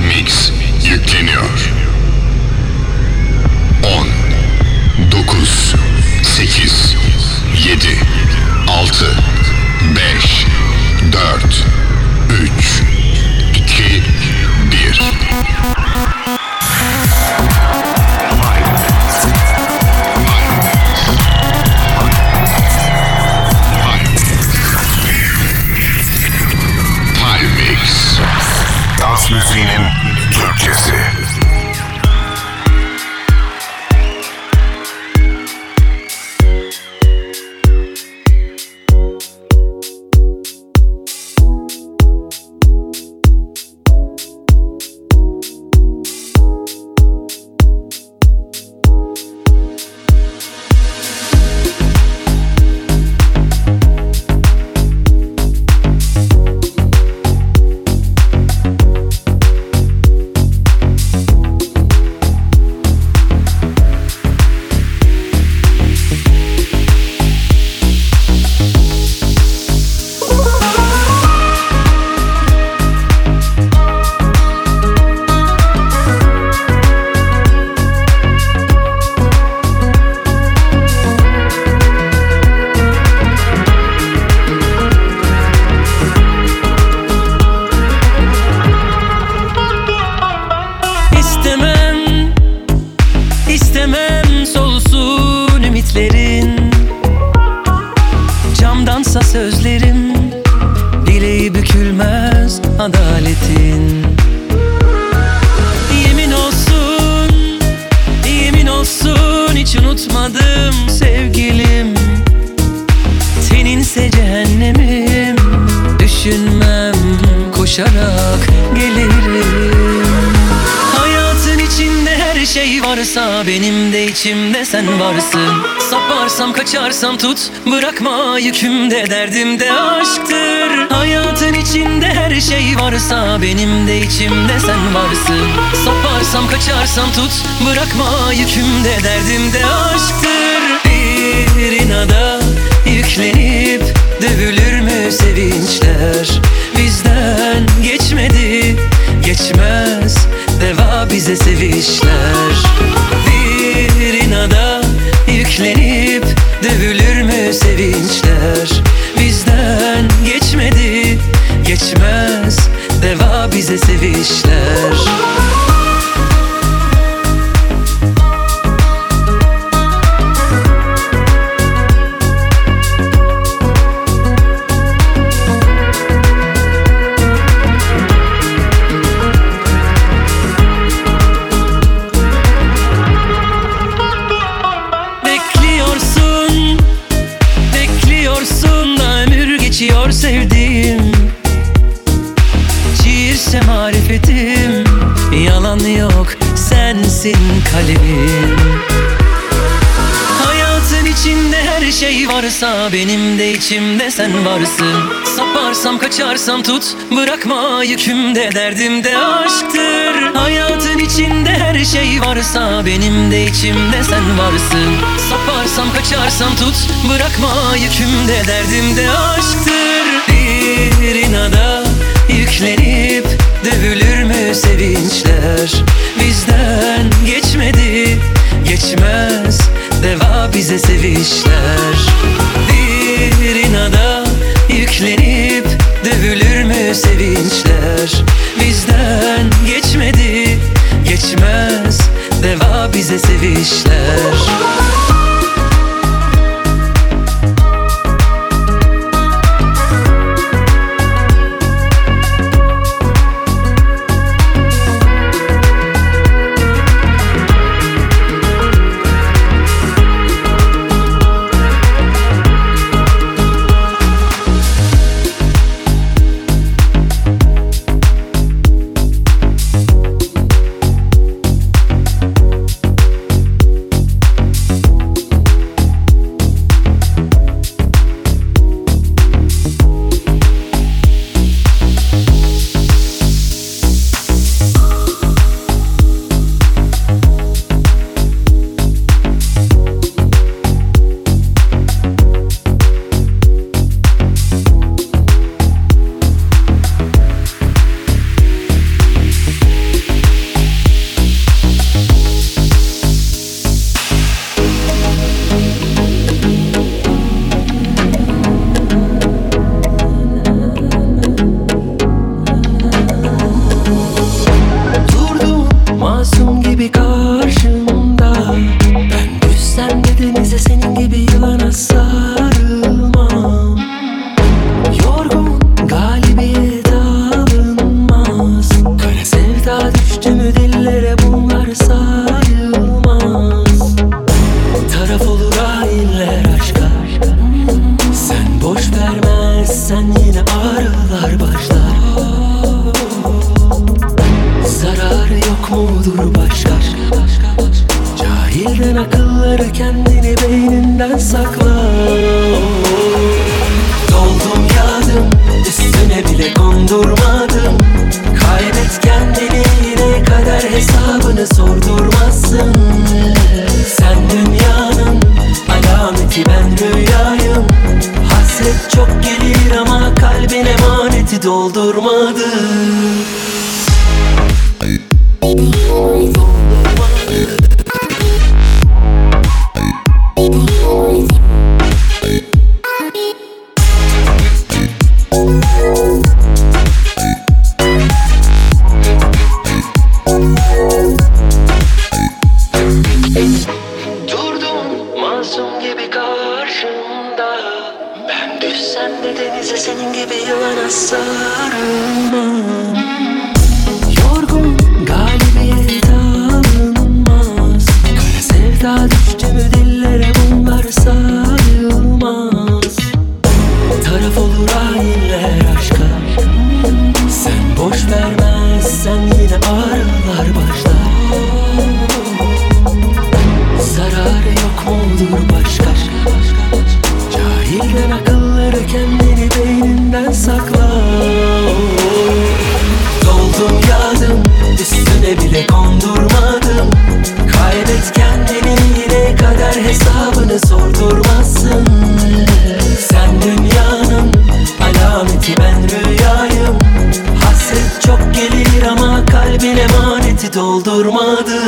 Mix. Dövülür mü sevinçler? Bizden geçmedi. Geçmez. Deva bize sevişler. Bir inada Yüklenip Dövülür mü sevinçler? Bizden geçmedi. Geçmez. Deva bize sevişler. Doldurmadı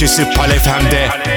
Türkçesi Palefem'de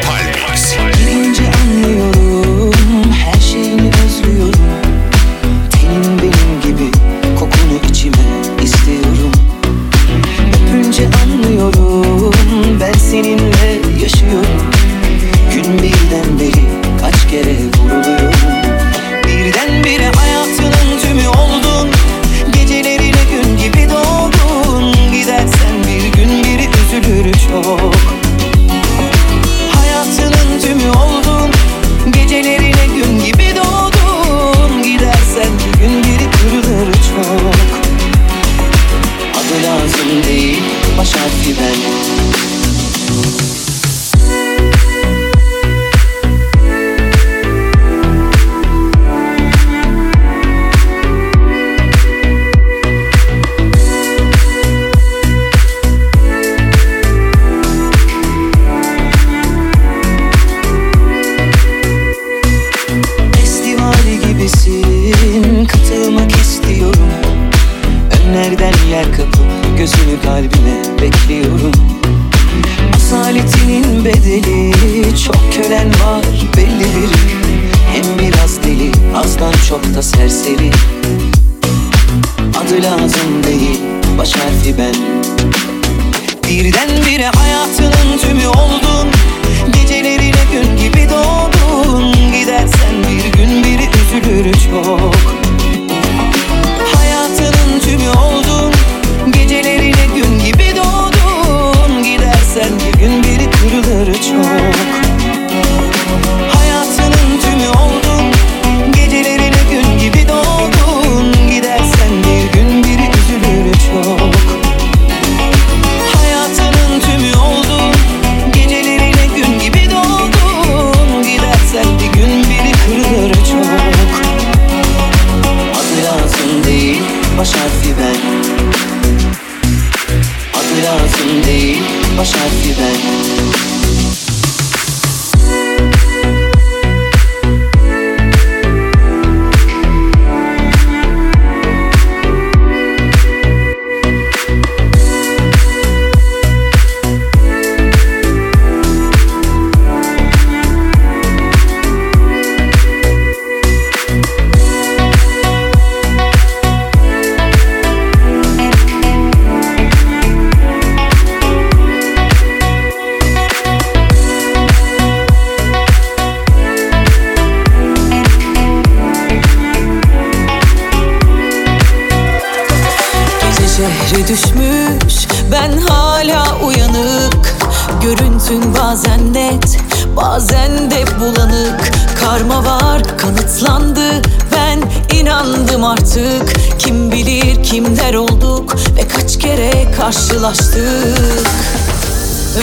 bazen de bulanık Karma var kanıtlandı. Ben inandım artık. Kim bilir kimler olduk ve kaç kere karşılaştık.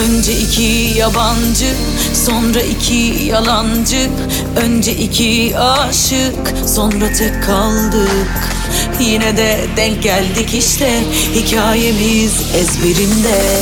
Önce iki yabancı, sonra iki yalancı. Önce iki aşık, sonra tek kaldık. Yine de denk geldik işte, hikayemiz ezberimde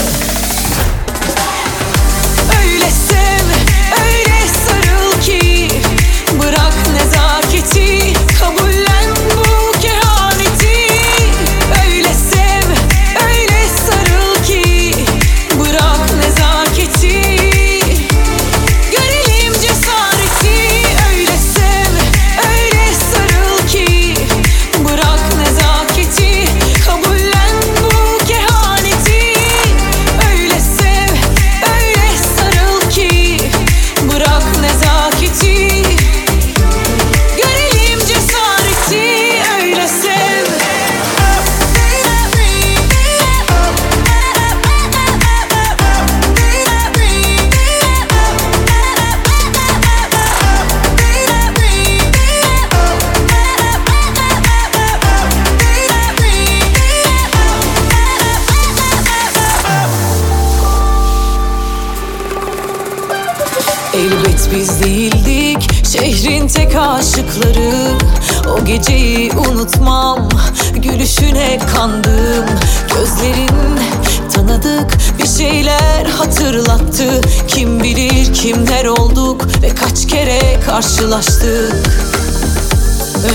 hatırlattı Kim bilir kimler olduk ve kaç kere karşılaştık.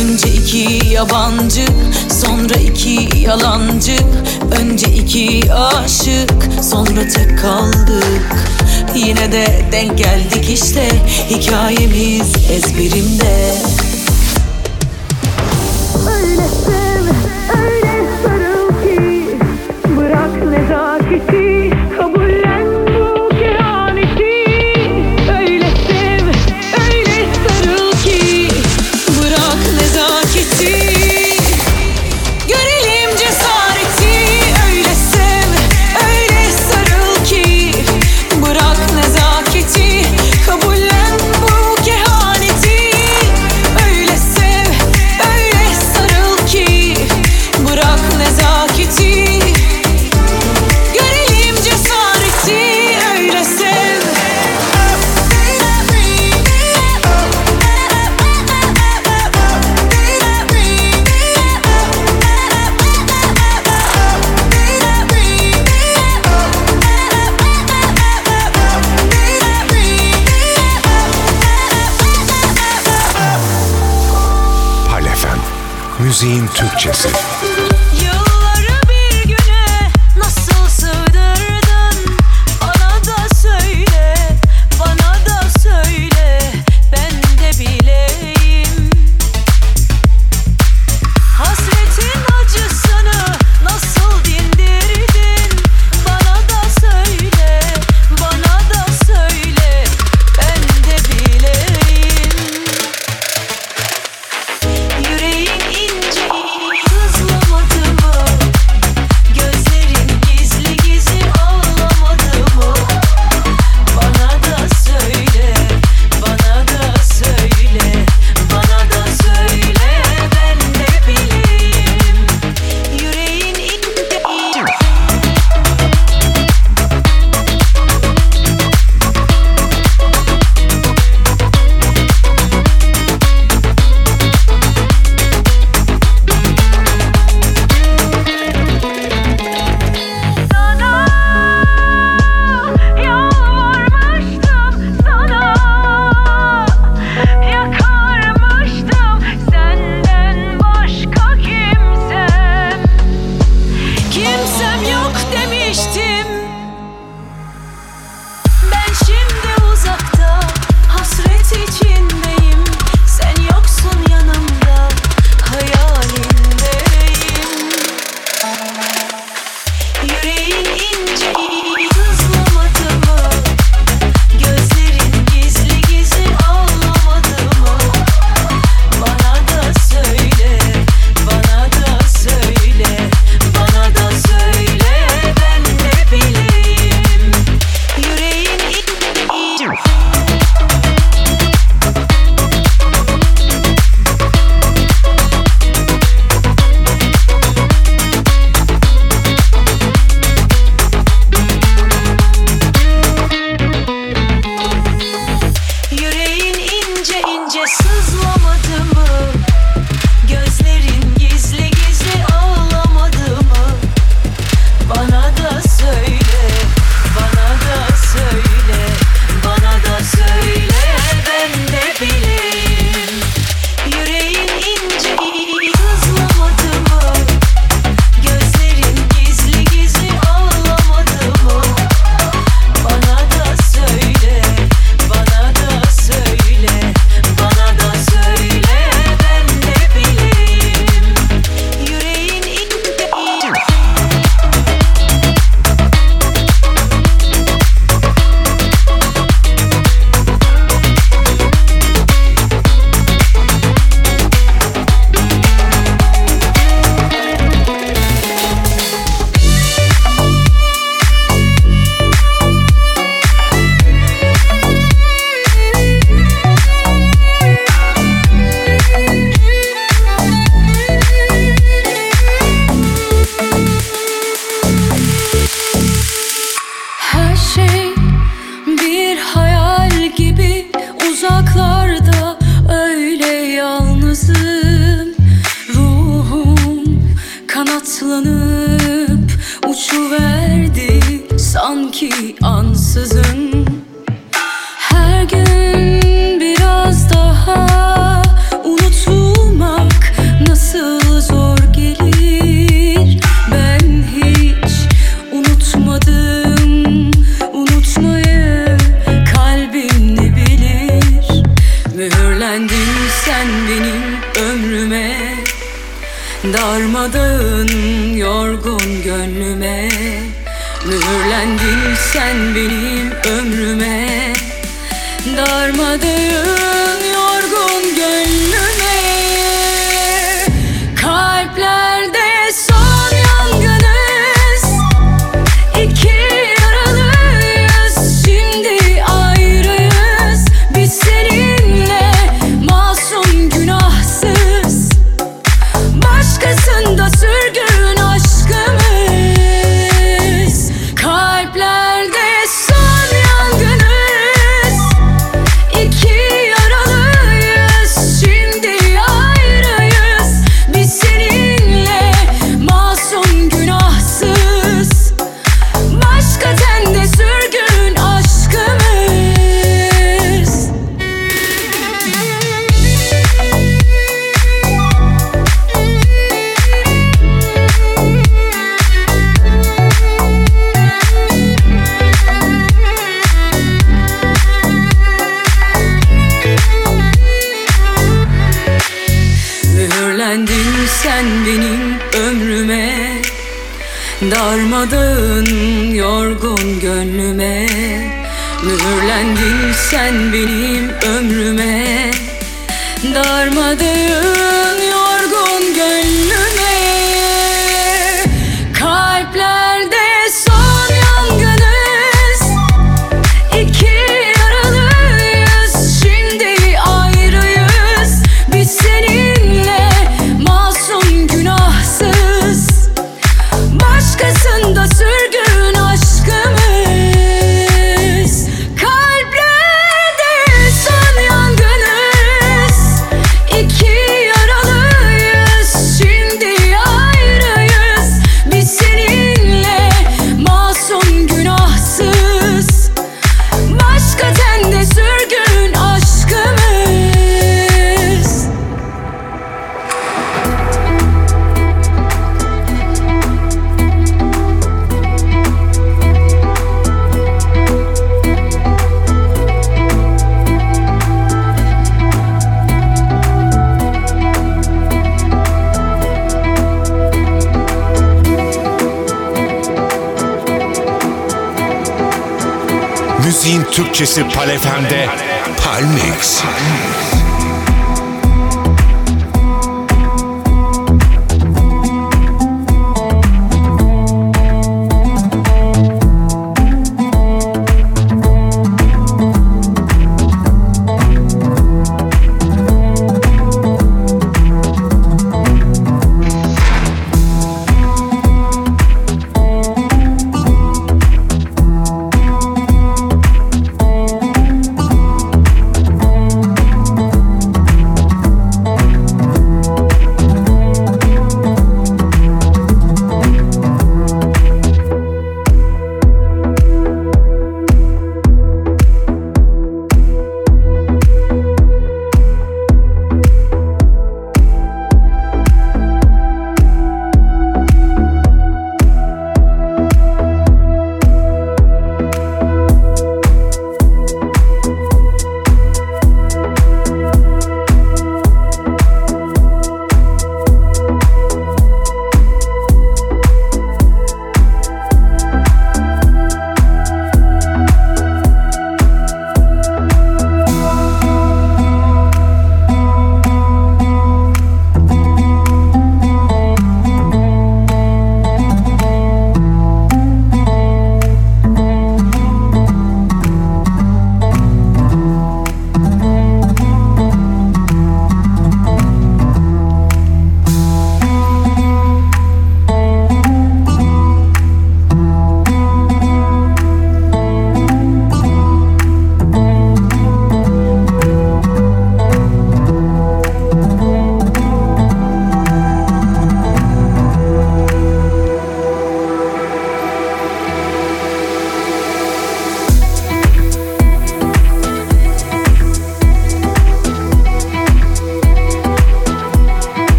Önce iki yabancı, sonra iki yalancı. Önce iki aşık, sonra tek kaldık. Yine de denk geldik işte, hikayemiz ezberimde.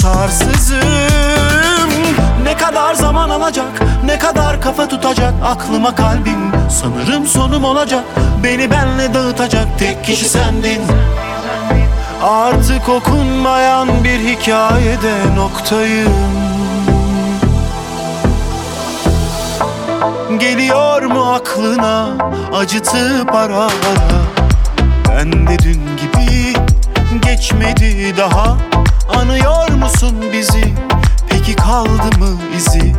tutarsızım. Ne kadar zaman alacak, ne kadar kafa tutacak Aklıma kalbim. Sanırım sonum olacak Beni benle dağıtacak tek kişi sendin. Artık okunmayan bir hikayede noktayım. Geliyor mu aklına acıtıp ara ara Ben de dün gibi geçmedi daha Anıyor musun bizi? Peki kaldı mı izi?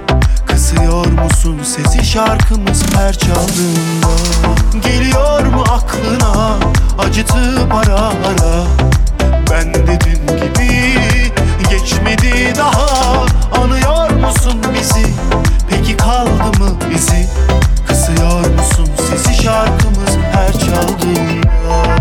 Kısıyor musun sesi? Şarkımız her çaldığında Geliyor mu aklına? Acıtıp ara ara. Ben de dün gibi geçmedi daha. Anıyor musun bizi? Peki kaldı mı izi? Kısıyor musun sesi? Şarkımız her çaldığında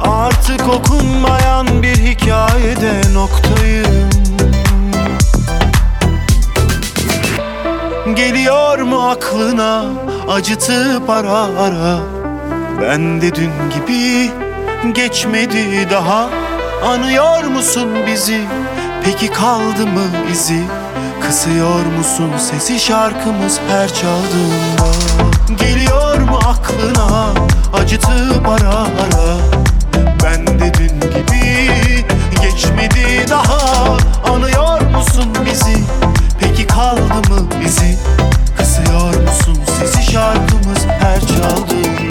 Artık okunmayan bir hikayede noktayım. Geliyor mu aklına acıtıp ara ara? Ben de dün gibi geçmedi daha. Anıyor musun bizi? Peki kaldı mı izi? Kısıyor musun sesi? Şarkımız her çaldığında. Geliyor mu aklına acıtıp ara ara Ben de dün gibi geçmedi daha. Anıyor musun bizi? Peki kaldı mı izi Kısıyor musun sesi şarkımız her çaldığında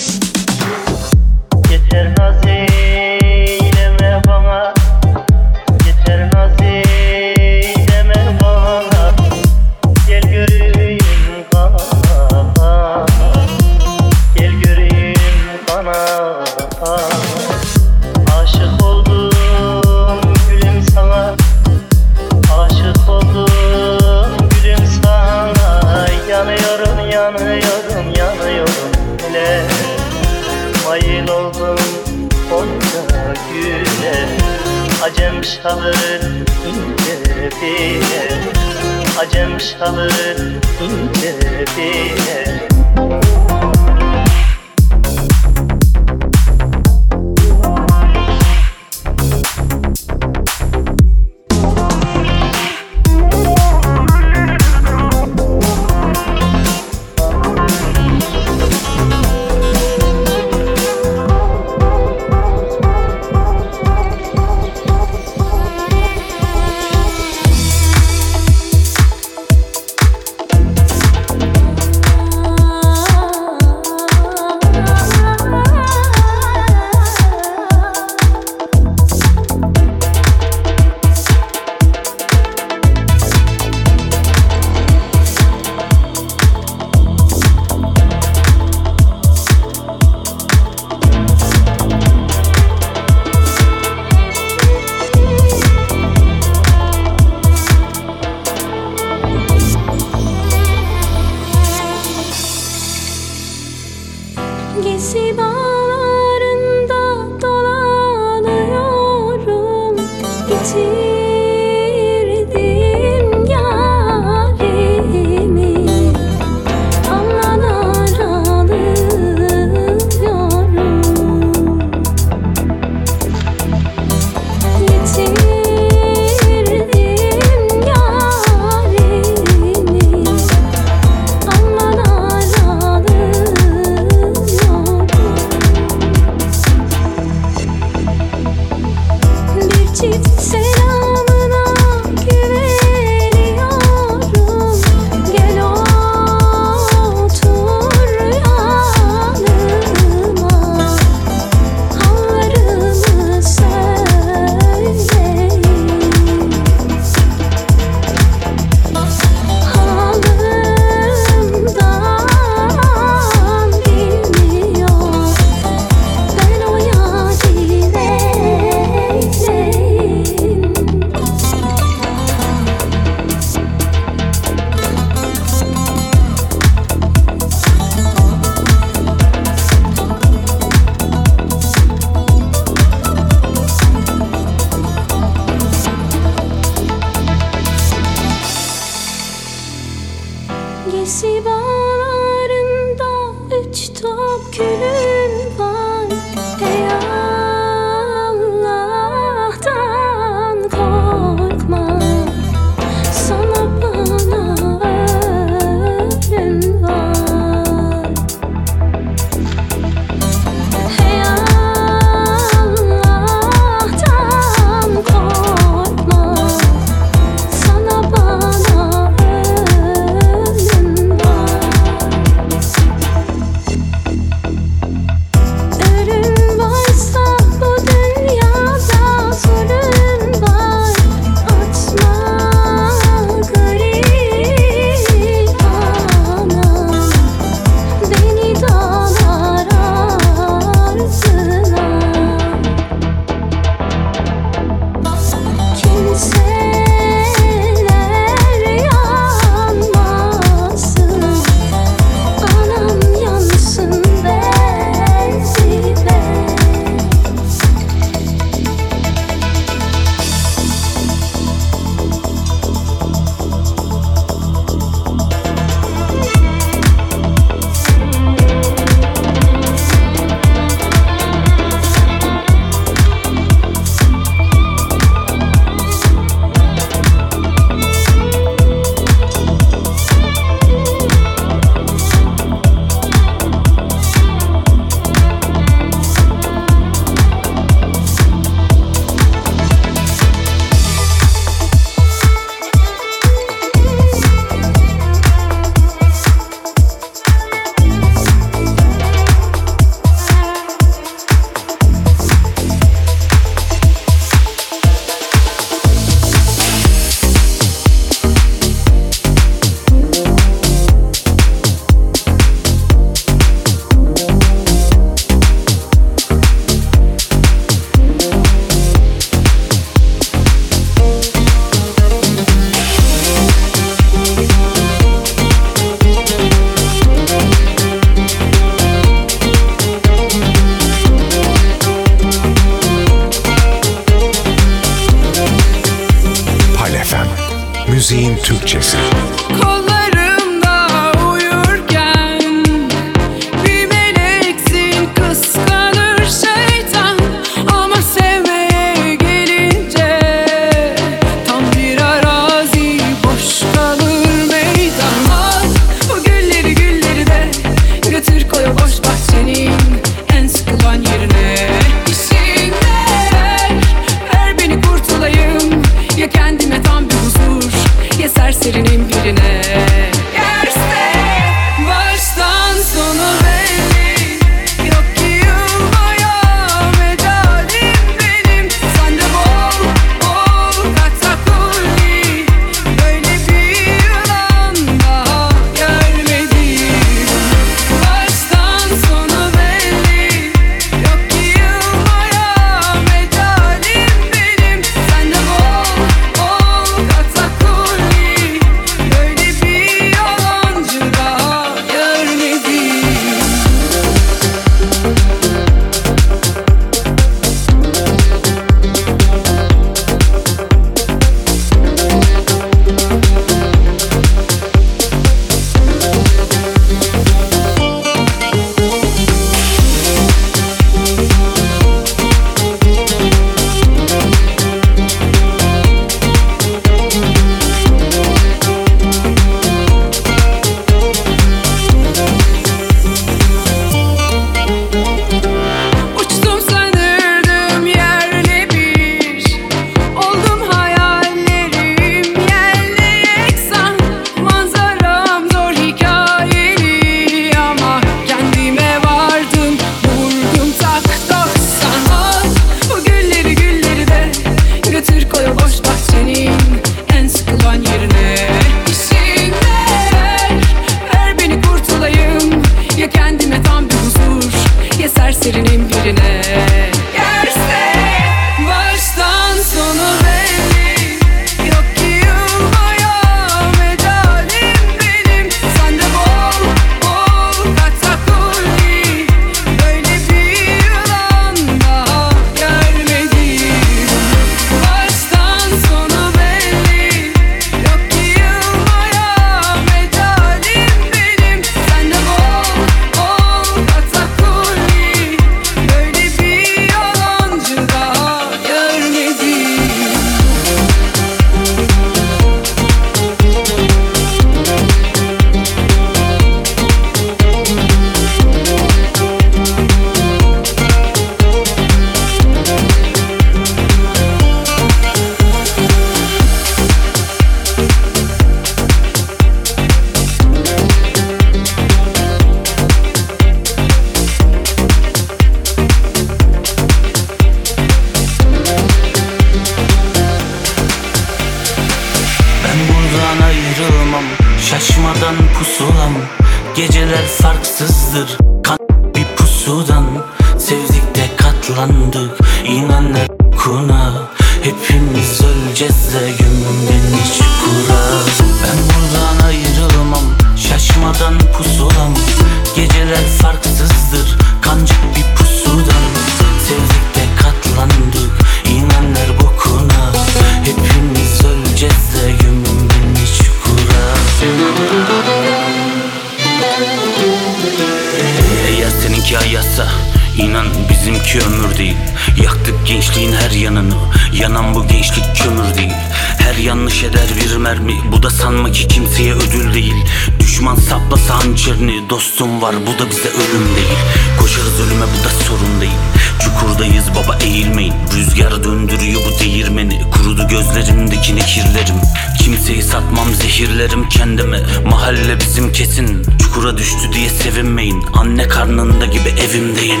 var bu da bize ölüm değil. Koşarız ölüme bu da sorun değil. Çukurdayız baba eğilmeyin. Rüzgar döndürüyor bu değirmeni. Kurudu gözlerimdeki kirlerim. Kimseyi satmam zehirlerim kendimi Mahalle bizim kesin. Çukura düştü diye sevinmeyin. Anne karnında gibi evimdeyim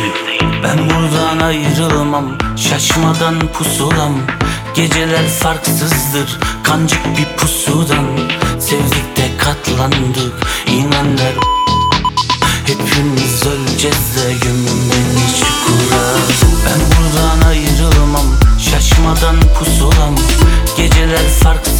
Ben buradan ayrılamam. Şaşmadan pusulam. Geceler farksızdır. Kancık bir pusudan. Sevdik de katlandık. İnanlar Gecesle gömün beni çukura Ben buradan ayrılmam Şaşmadan pusulam. Geceler farklı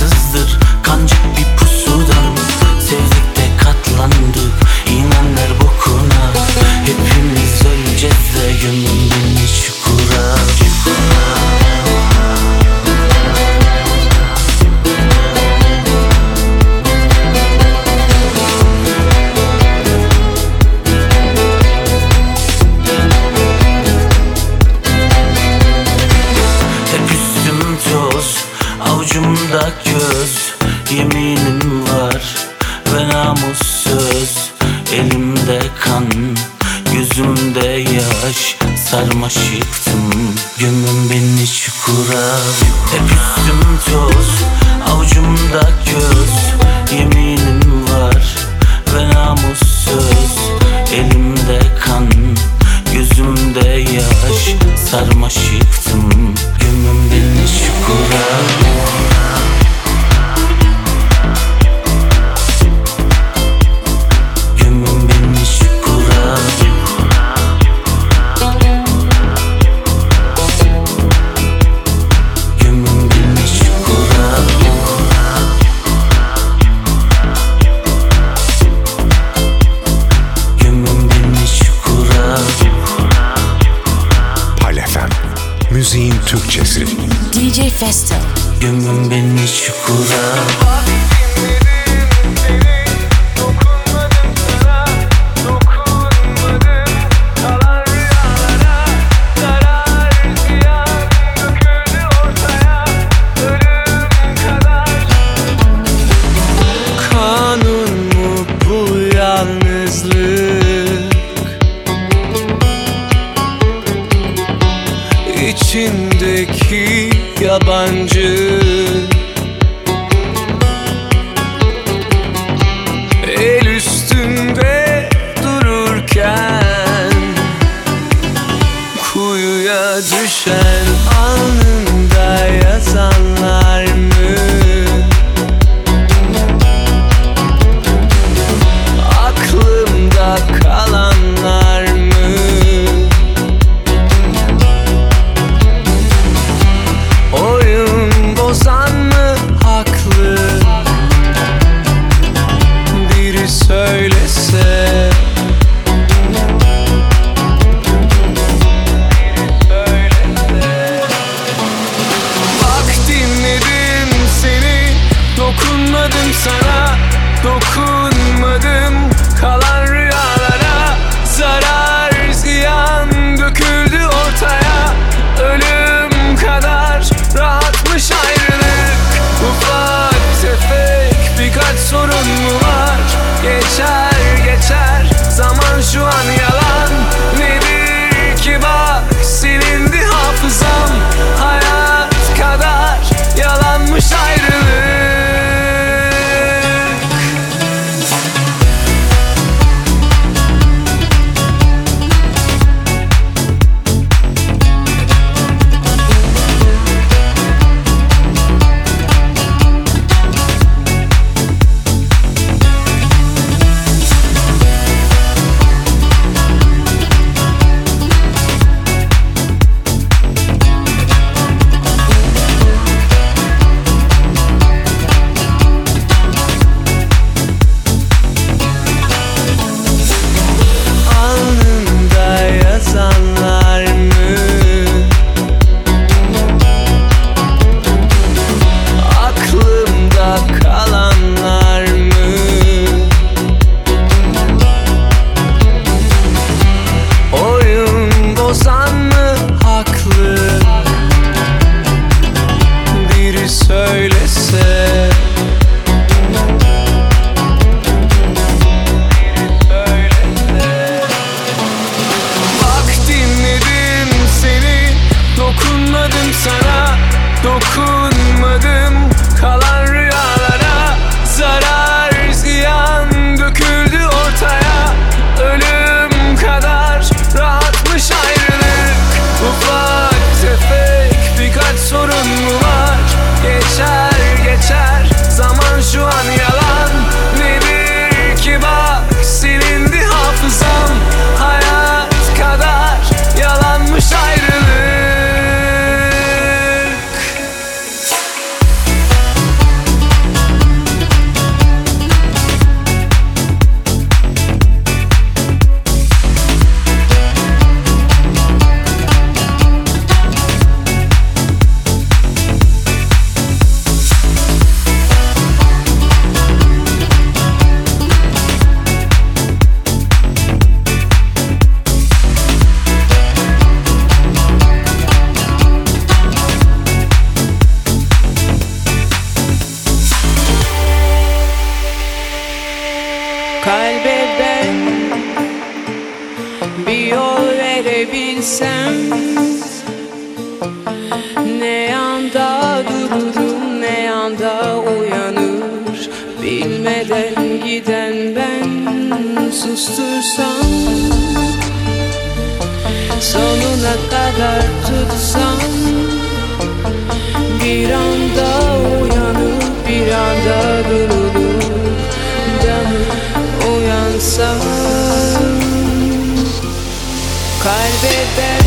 bilsem Ne yanda dururum ne yanda uyanır Bilmeden giden ben sustursam Sonuna kadar tutsam Bir anda uyanır bir anda durulur Uyansam. kalbeder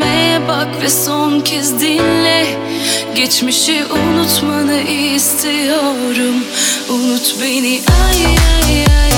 Kendime bak ve son kez dinle. Geçmişi unutmanı istiyorum. Unut beni. Ay ay ay.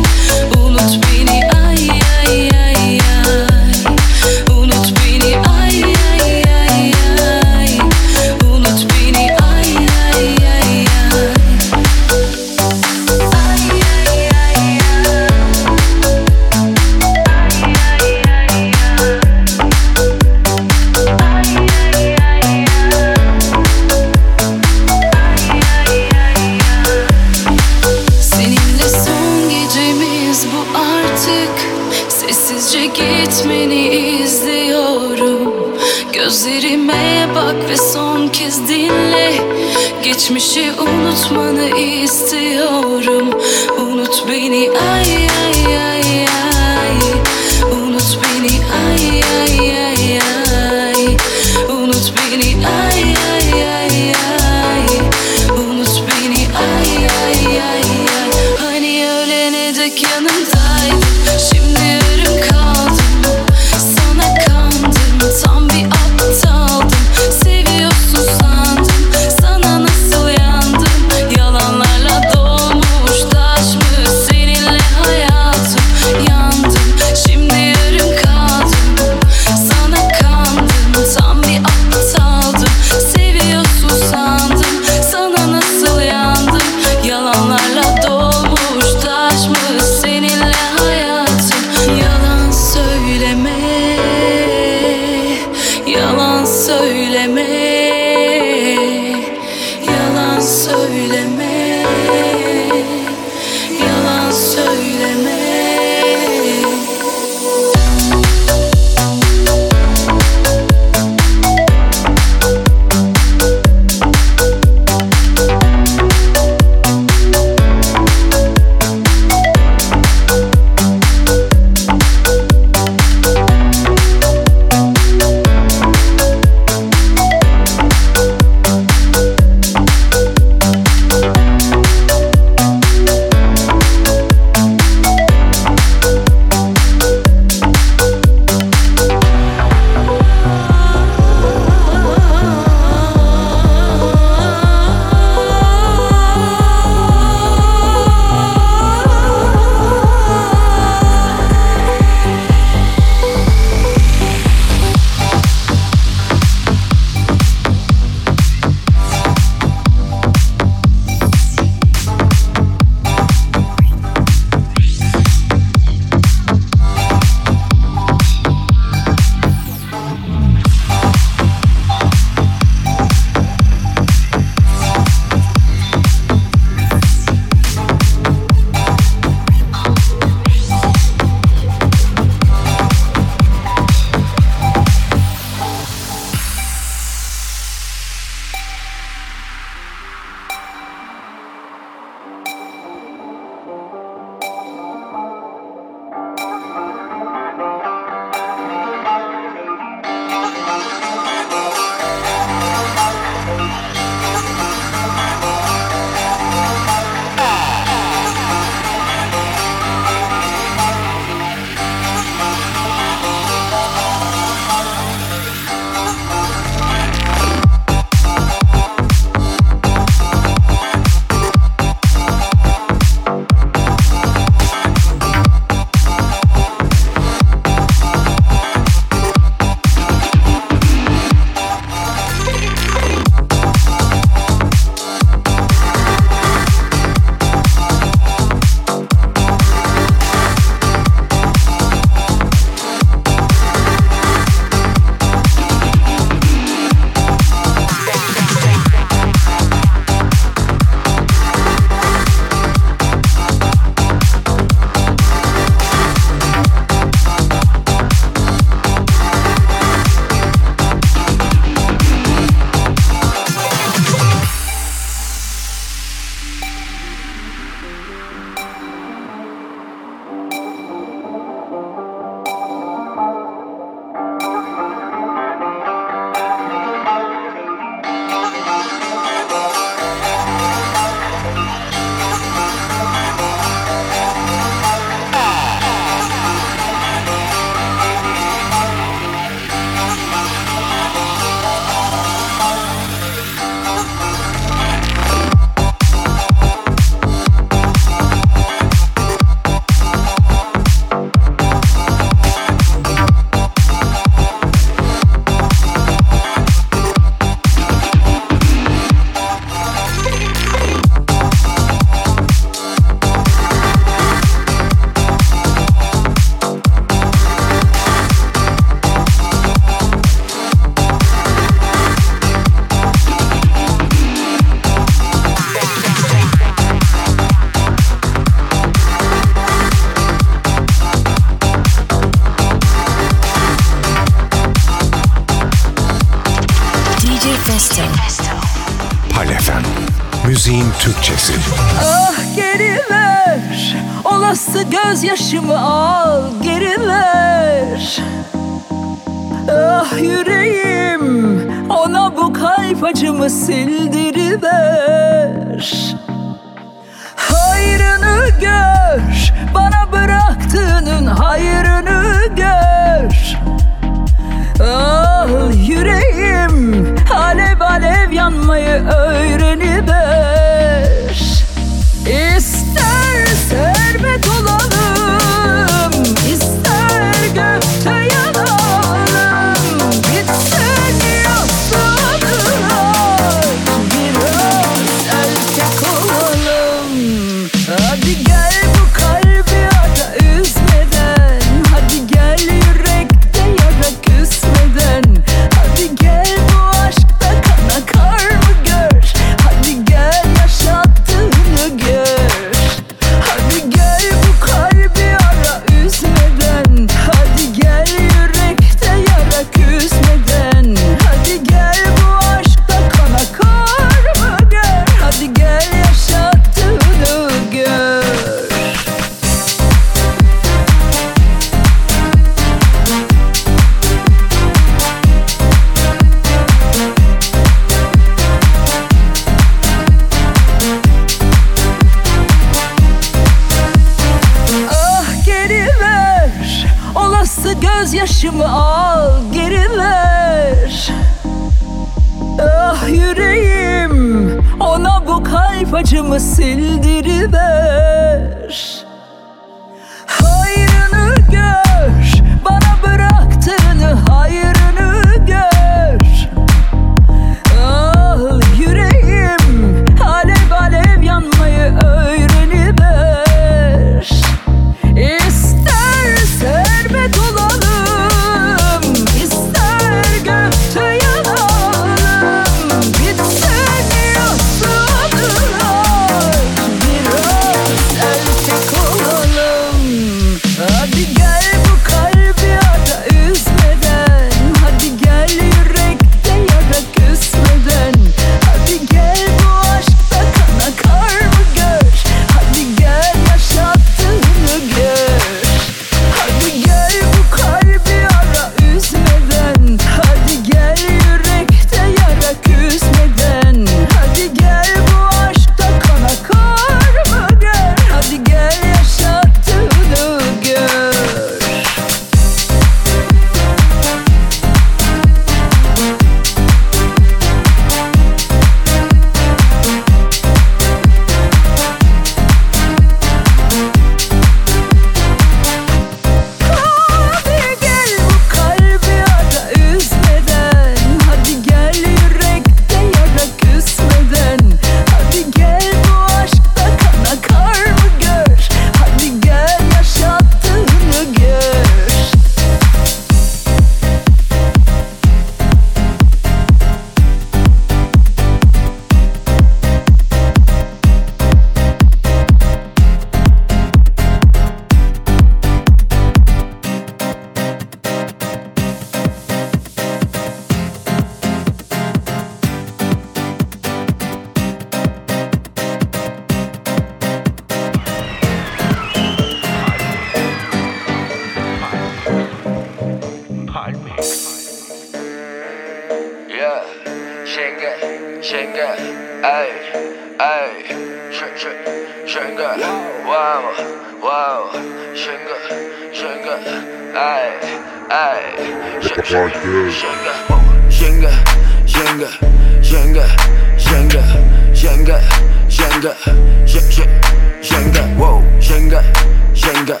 Jenga,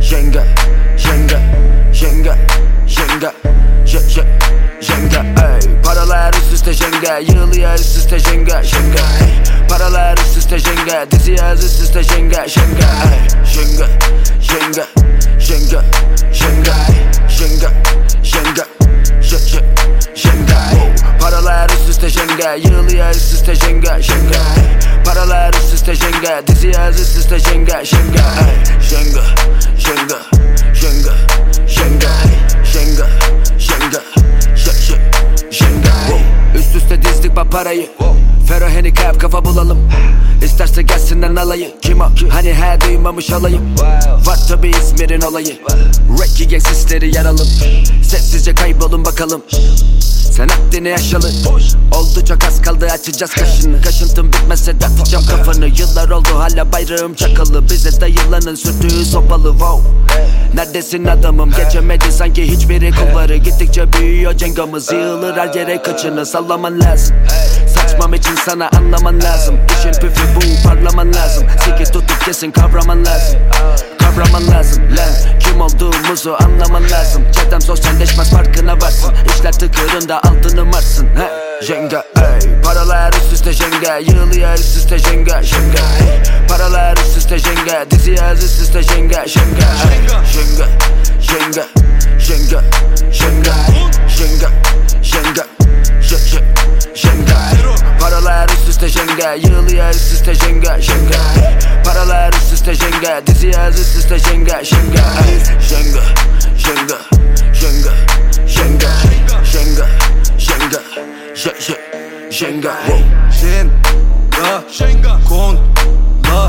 Jenga, Jenga, Jenga, Jenga, Jenga, Jenga, ey Paralar üst üste Jenga, yığılıyor üst üste Jenga, Jenga, ey Paralar üst üste Jenga, dizi yaz üst üste Jenga, Jenga, ey Jenga, Jenga, Jenga, Jenga, Jenga, Jenga, Jenga Paralar üst üste şenge Yığılıya üst üste şenge Şenge. Paralar üst üste şenge Diziye üst üste şenge Şenge. Şenge Şenge Şenge Şenge. Şenge Şenge Şenge. Şenge Üst üste dizdik paparayı Fero handicap kafa bulalım. İsterse gelsinler alayı. Kim o? Hani her duymamış olayım Var tabi İzmir'in olayı. Reggae gang sisleri yaralım. Sessizce kaybolun bakalım. Sen Akdeni yaşalı. Oldu çok az kaldı açacağız kaşını. Kaşıntım bitmese de atacağım kafanı. Yıllar oldu hala bayrağım çakalı. Bize dayılanın sürdüğü sopalı. Wow. Neredesin adamım? Geçemedi sanki hiçbiri. Kulvarı Gittikçe büyüyor cengamız. Yığılır her yere kaçını. Sallaman lazım Saçmam için sana anlaman lazım. İşin püfü bu parlaman lazım. Siki tutup kesin kavraman lazım. Kavraman lazım lan. Kim olduğumuzu anlaman lazım. Çetem sosyalleşmez farkına varsın. İşler tıkırında altını marsın. He Jenga ey. Paralar üst üste jenga Yığılıyor üst üste jenga jenga ey Paralar üst üste jenga Dizi yaz üst üste jenga jenga ey Jenga jenga jenga jenga jenga jenga jenga jenga Paralar üst üste jenga Yığılıyor üst üste jenga jenga Paralar üst üste jenga Dizi yaz üst üste jenga jenga Jenga jenga jenga jenga jenga jenga jenga jenga Jen, ga, Şenga, kon, la,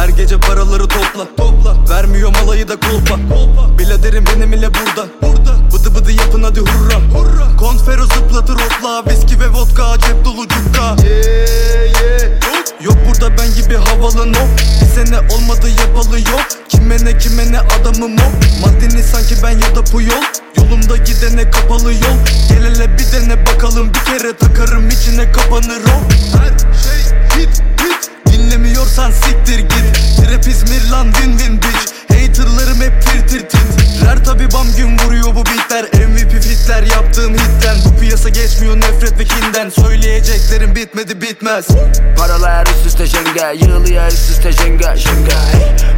Her gece paraları topla, topla. Vermiyorum alayı da kolpa, kolpa. Biladerim benim ile burada, burada. Bıdı bıdı yapın hadi hurra, hurra. Konfero zıplatır hopla, viski ve vodka, cep dolu cukka. Yeah, yeah. Yok burada ben gibi havalı no. Bir sene olmadı yapalı yok. Kime ne kime ne adamım o. Maddeni sanki ben ya da Puyol Yolumda gidene kapalı yol. Gel hele bir dene bakalım. Bir kere takarım içine kapanır o. Her şey hit hit Dinlemiyorsan siktir git. Trap İzmir lan din din bitch Haterlarım hep tir tir tit Rer tabi bam gün vuruyor bu beatler. MVP fitler yaptığım hitten. Bu piyasa geçmiyor nefret ve kinden. Söyleyeceklerim bitmedi bitmez. Paralar üst üste jenga Yığılıyor üst üste jenga jenga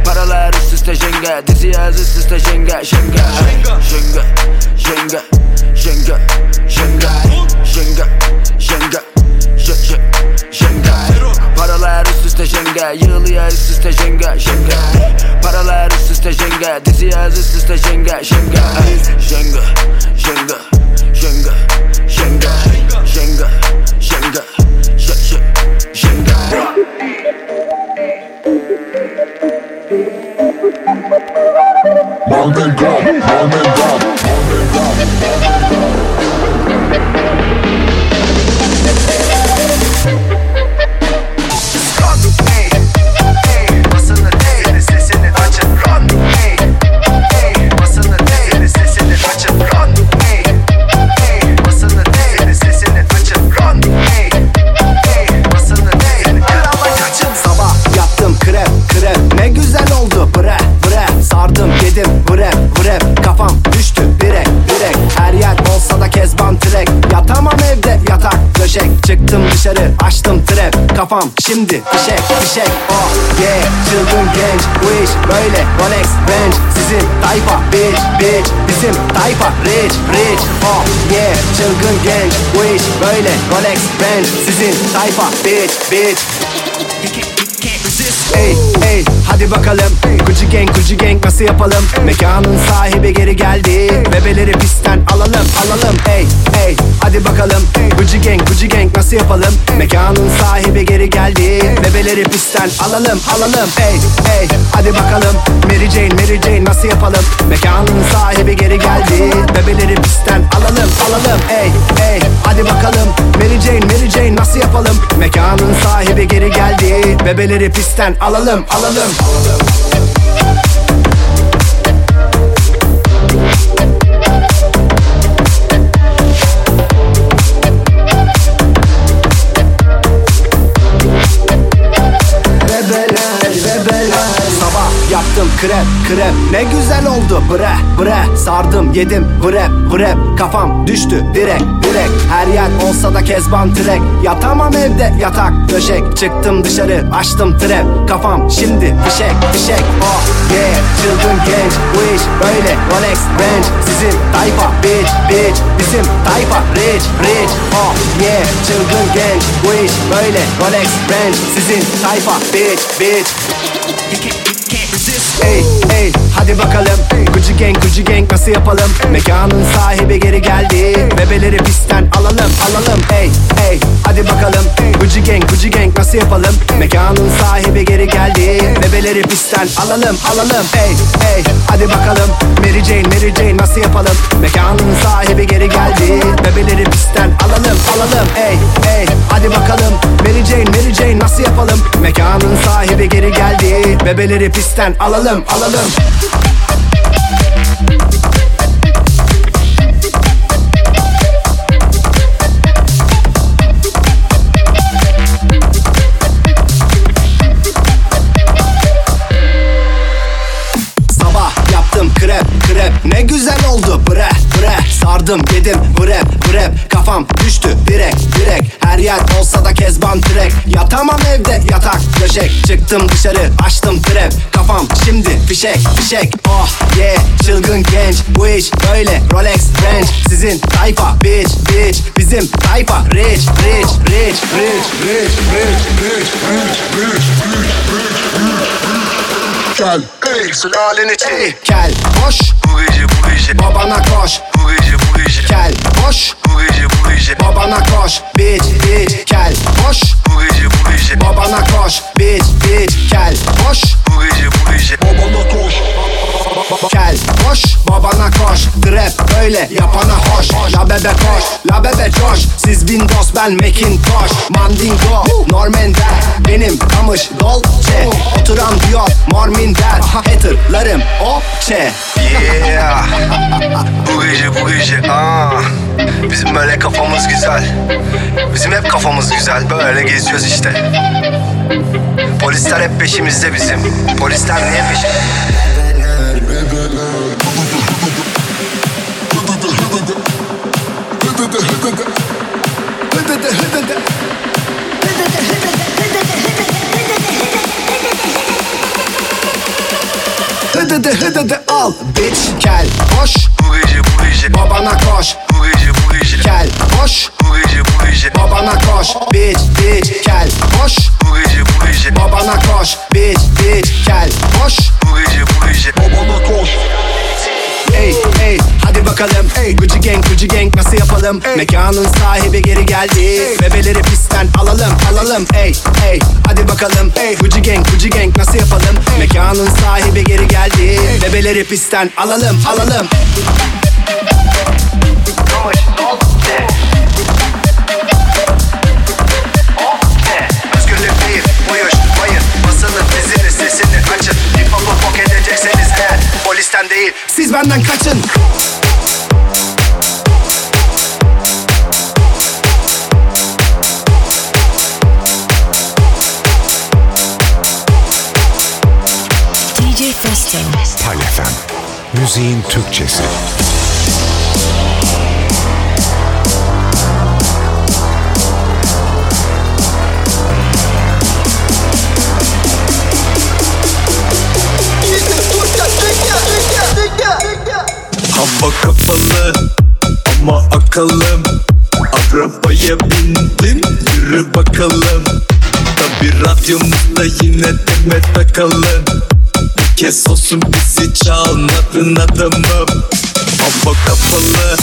Paralar üst üste jenga Dizi üst üste jenga jenga Jenga jenga jenga jenga jenga jenga jenga jenga Paralar üst üste jenga Yığılıyor üst üste jenga jenga Paralar üst üste jenga Dizi yaz üst üste jenga jenga Jenga jenga jenga jenga jenga jenga jenga jenga Marvin Gum, Marvin Gum, Sabah Kafam. Şimdi fişek fişek Oh yeah. Çılgın genç Bu iş böyle. Rolex Range Sizin tayfa. Bitch bitch Bizim tayfa. Rich rich. Oh yeah. Çılgın genç Bu iş böyle. Rolex Range Sizin tayfa. Bitch bitch Ey ey hadi bakalım. Gucci gang Gucci gang nasıl yapalım? Mekanın sahibi geri geldi. Bebeleri pistten alalım alalım. Ey ey hadi bakalım. Gucci gang Gucci gang nasıl yapalım? Mekanın sahibi geri geldi. Bebeleri pistten alalım alalım. Ey ey hadi bakalım. Mary Jane Mary Jane nasıl yapalım? Mekanın sahibi geri geldi. Bebeleri pistten alalım alalım. Ey ey hadi bakalım. Mary Jane Mary Jane nasıl yapalım? Mekanın sahibi geri geldi. Bebeleri pistten alalım alalım. Bebeler krep krep. Ne güzel oldu. Bre bre. Sardım yedim. Bre bre Kafam düştü. Direk direk Her yer olsa da kezban trek. Yatamam evde. Yatak döşek. Çıktım dışarı. Açtım trap Kafam şimdi fişek fişek. Oh yeah. Çılgın genç. Bu iş böyle. Rolex Range. Sizin tayfa bitch bitch. Bizim tayfa rich rich. Oh yeah. Çılgın genç. Bu iş böyle. Rolex Range. Sizin tayfa bitch bitch Ey ey hadi bakalım. Gucci gang Gucci gang nasıl yapalım? Mekanın sahibi geri geldi. Bebeleri pistten alalım alalım. Ey ey hadi bakalım. Gucci gang Gucci gang nasıl yapalım? Mekanın sahibi geri geldi. Bebeleri pistten alalım alalım. Ey ey hadi bakalım. Mary Jane Mary Jane nasıl yapalım? Mekanın sahibi geri geldi. Bebeleri pistten alalım alalım. Ey ey hadi bakalım. Mary Jane Mary Jane nasıl yapalım? Mekanın sahibi geri geldi. Bebeleri pistten alalım alalım. Sabah yaptım krep krep. Ne güzel oldu bre Sardım yedim brep brep Kafam düştü direkt direkt Her yer olsa da kezban trek Yatamam evde yatak döşek Çıktım dışarı açtım trap Kafam şimdi fişek fişek Oh yeah çılgın genç Bu iş böyle Rolex Range Sizin tayfa bitch bitch Bizim tayfa rich rich rich rich rich rich rich rich rich Gel. Ey sülalen içi. Gel. Hoş Bu gece bu gece. Babana koş. Bu gece bu gece. Gel. Hoş Bu gece bu gece. Babana koş. Bitch bitch. Gel. Hoş Bu gece bu gece. Babana koş. Bitch bitch. Gel. Hoş Bu gece bu gece. Babana koş. Gel. Hoş babana koş. Trap böyle yapana hoş. La bebe koş. La bebe coş. Siz Windows ben Macintosh. Mandingo Normander Benim kamış Dolce. Oturan diyor Morminder Haterlarım Oçe Yeah. Bu gece bu gece. Aa. Bizim böyle kafamız güzel. Bizim hep kafamız güzel. Böyle geziyoruz işte. Polisler hep peşimizde bizim. Polisler niye peşimizde? Bitch Gel hoş Bu gece bu gece Babana koş Bu gece bu gece Gel hoş Bu gece bu gece Babana koş bitch bitch Gel hoş Bu gece bu gece Babana koş bitch bitch Gel hoş Bu gece bu gece Babana koş Ey ey hadi bakalım. Ey Gucci gang Gucci gang nasıl yapalım? Mekanın sahibi geri geldi. Bebeleri pistten alalım alalım. Ey ey hadi bakalım. Ey Gucci gang Gucci gang nasıl yapalım? Mekanın sahibi geri geldi. Bebeleri pistten alalım alalım. Özgürlük Polisten değil Siz benden kaçın DJ Festo. Palefem. Müziğin Türkçesi. Hava kapalı ama akıllım Arabaya bindim yürü bakalım. Tabi radyomuzda yine demet takalım. Bir kez olsun bizi çalmadın adamım. Hava kapalı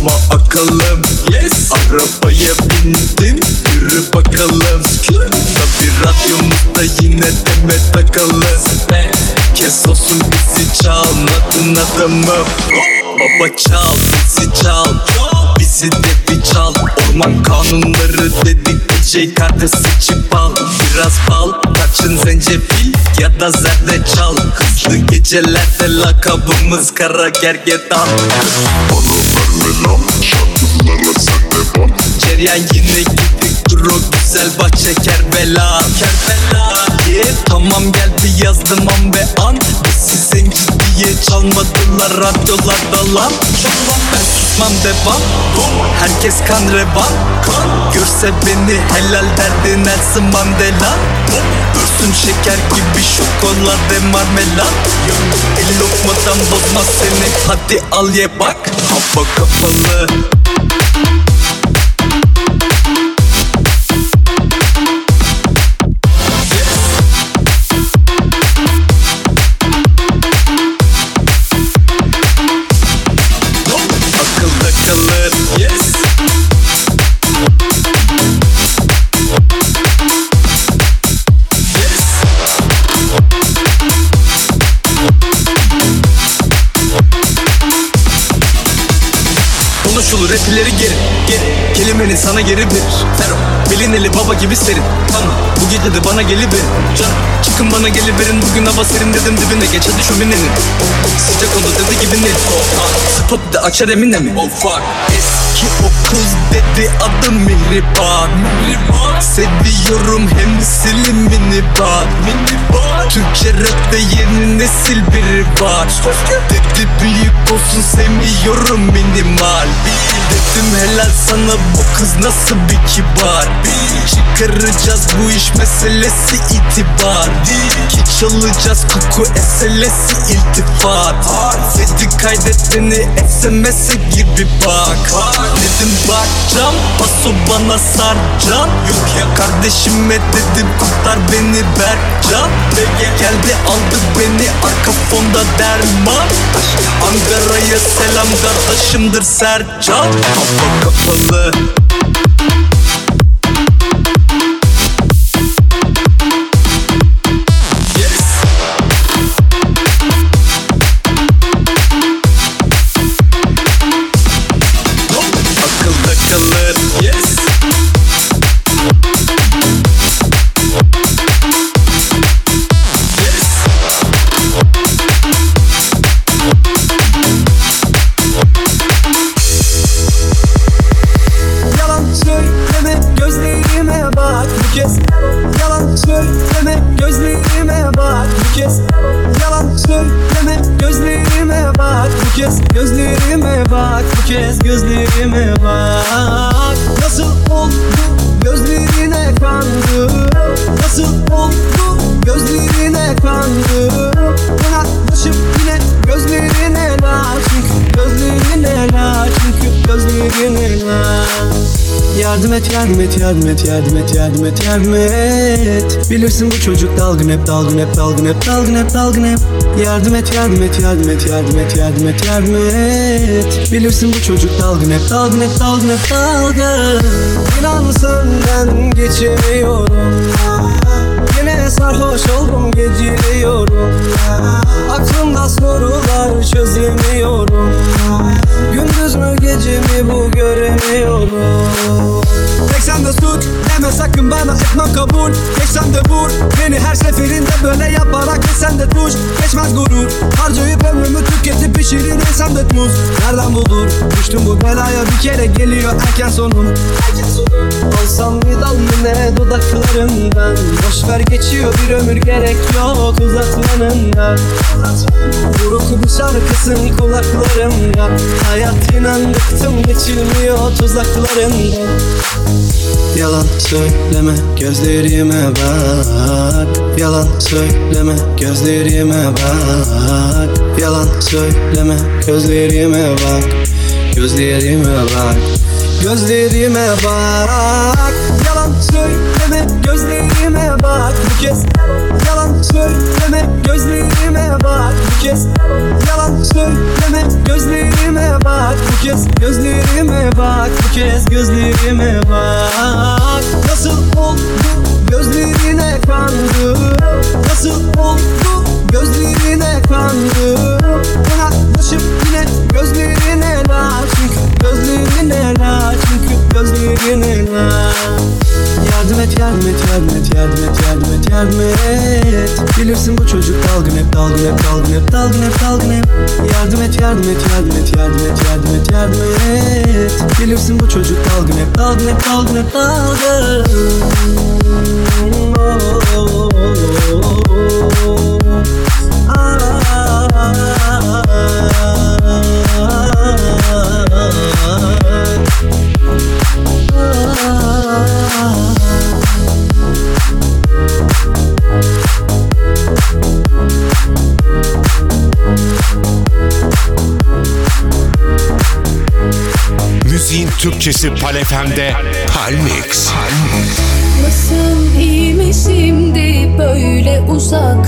ama akıllım yes. Arabaya bindim yürü bakalım. Tabi radyomuzda yine demet takalım. Bir kez olsun bizi çalmadın adamım Baba çal bizi çal. Bizi de bir çal. Orman kanunları dedik bir şey kartı seçip al. Biraz bal kaçın zencefil ya da zerdeçal Hızlı gecelerde lakabımız kara gergedan Lan şarkılara sen de bak Ceryan yine gittik duru güzel bahçe Kerbela Kerbela yeah. Tamam geldi yazdım an ve an Bizi zenci diye çalmadılar radyolarda lan Ben susmam devam Herkes kan revan Görse beni helal derdi Nelson Mandela Dursun şeker gibi şokolade marmelat. El lokmadan bozmaz seni. Hadi al ye bak. Hava kapalı rapçileri geri Geri. Kelimeni sana geri verir. Fero bilineli baba gibi serin. Tamam bu gece de bana geliverin. Canım çıkın bana geliverin. Bugün hava serin dedim dibine. Geç hadi şöminenin Sıcak oldu dedi gibi ne? Spot da açar emine mi? Oh fuck. Eski o kız dedi adım Mihriban. Seviyorum hem silimini bak Türkçe rapte yeni nesil biri var. Dedi büyük olsun sevmiyorum minimal. Dedim helal sana bu kız nasıl bir kibar Çıkaracağız bu iş meselesi itibar. Ki çalacağız koku eselesi iltifat. Dedi kaydet beni SMS'e gibi bak. Dedim bakacağım paso bana sarcan Yok ya kardeşime dedim kurtar beni Berkcan Geldi aldı beni arka fonda derman. Ankara'ya selam kardeşimdir Sercan. Kafa kapalı Yardım et yardım et yardım et yardım et yardım et. Bilirsin bu çocuk dalgın hep dalgın hep dalgın hep dalgın hep dalgın hep. Yardım et yardım et yardım et yardım et yardım et yardım et. Bilirsin bu çocuk dalgın hep dalgın hep dalgın hep dalgın. İnan senden geçemiyorum Yine sarhoş oldum geciliyorum. Aklımda sorular çözemiyorum. Gündüz mü gece mi bu göremiyorum Tek sen de suç deme sakın bana etmem kabul. Geç sen de vur beni her seferinde böyle yaparak Geçsen de tuş geçmez gurur Harcayıp ömrümü tüketip pişirin sen de muz Nereden bulur? Düştüm bu belaya bir kere geliyor erken sonum Olsam bir dal mı ne dudaklarından Boş ver geçiyor bir ömür gerek yok uzatmanından. Buruk bir şarkısın kulaklarımda Hayat inan bıktım geçilmiyor tuzaklarından Yalan söyleme gözlerime bak. Yalan söyleme gözlerime bak. Yalan söyleme gözlerime bak. Gözlerime bak. Gözlerime bak. Yalan söyleme gözlerime bak. Bu kez Yalan söyleme gözlerime bak Bu kez. Yalan söyleme gözlerime bak Bu kez. Gözlerime bak Bu kez gözlerime bak. Nasıl oldu gözlerine kandı? Nasıl oldu gözlerine kandı Yaklaşıp yine gözlerine la Çünkü gözlerine la Çünkü gözlerine la Yardım et yardım et yardım et yardım et yardım et yardım et Bilirsin bu çocuk dalgın hep dalgın hep dalgın hep dalgın hep dalgın hep Yardım et yardım et yardım et yardım et yardım et yardım et Bilirsin bu çocuk dalgın hep dalgın hep dalgın hep dalgın Müziğin Palefem'de Palmix. Nasıl iyi mi şimdi böyle uzak,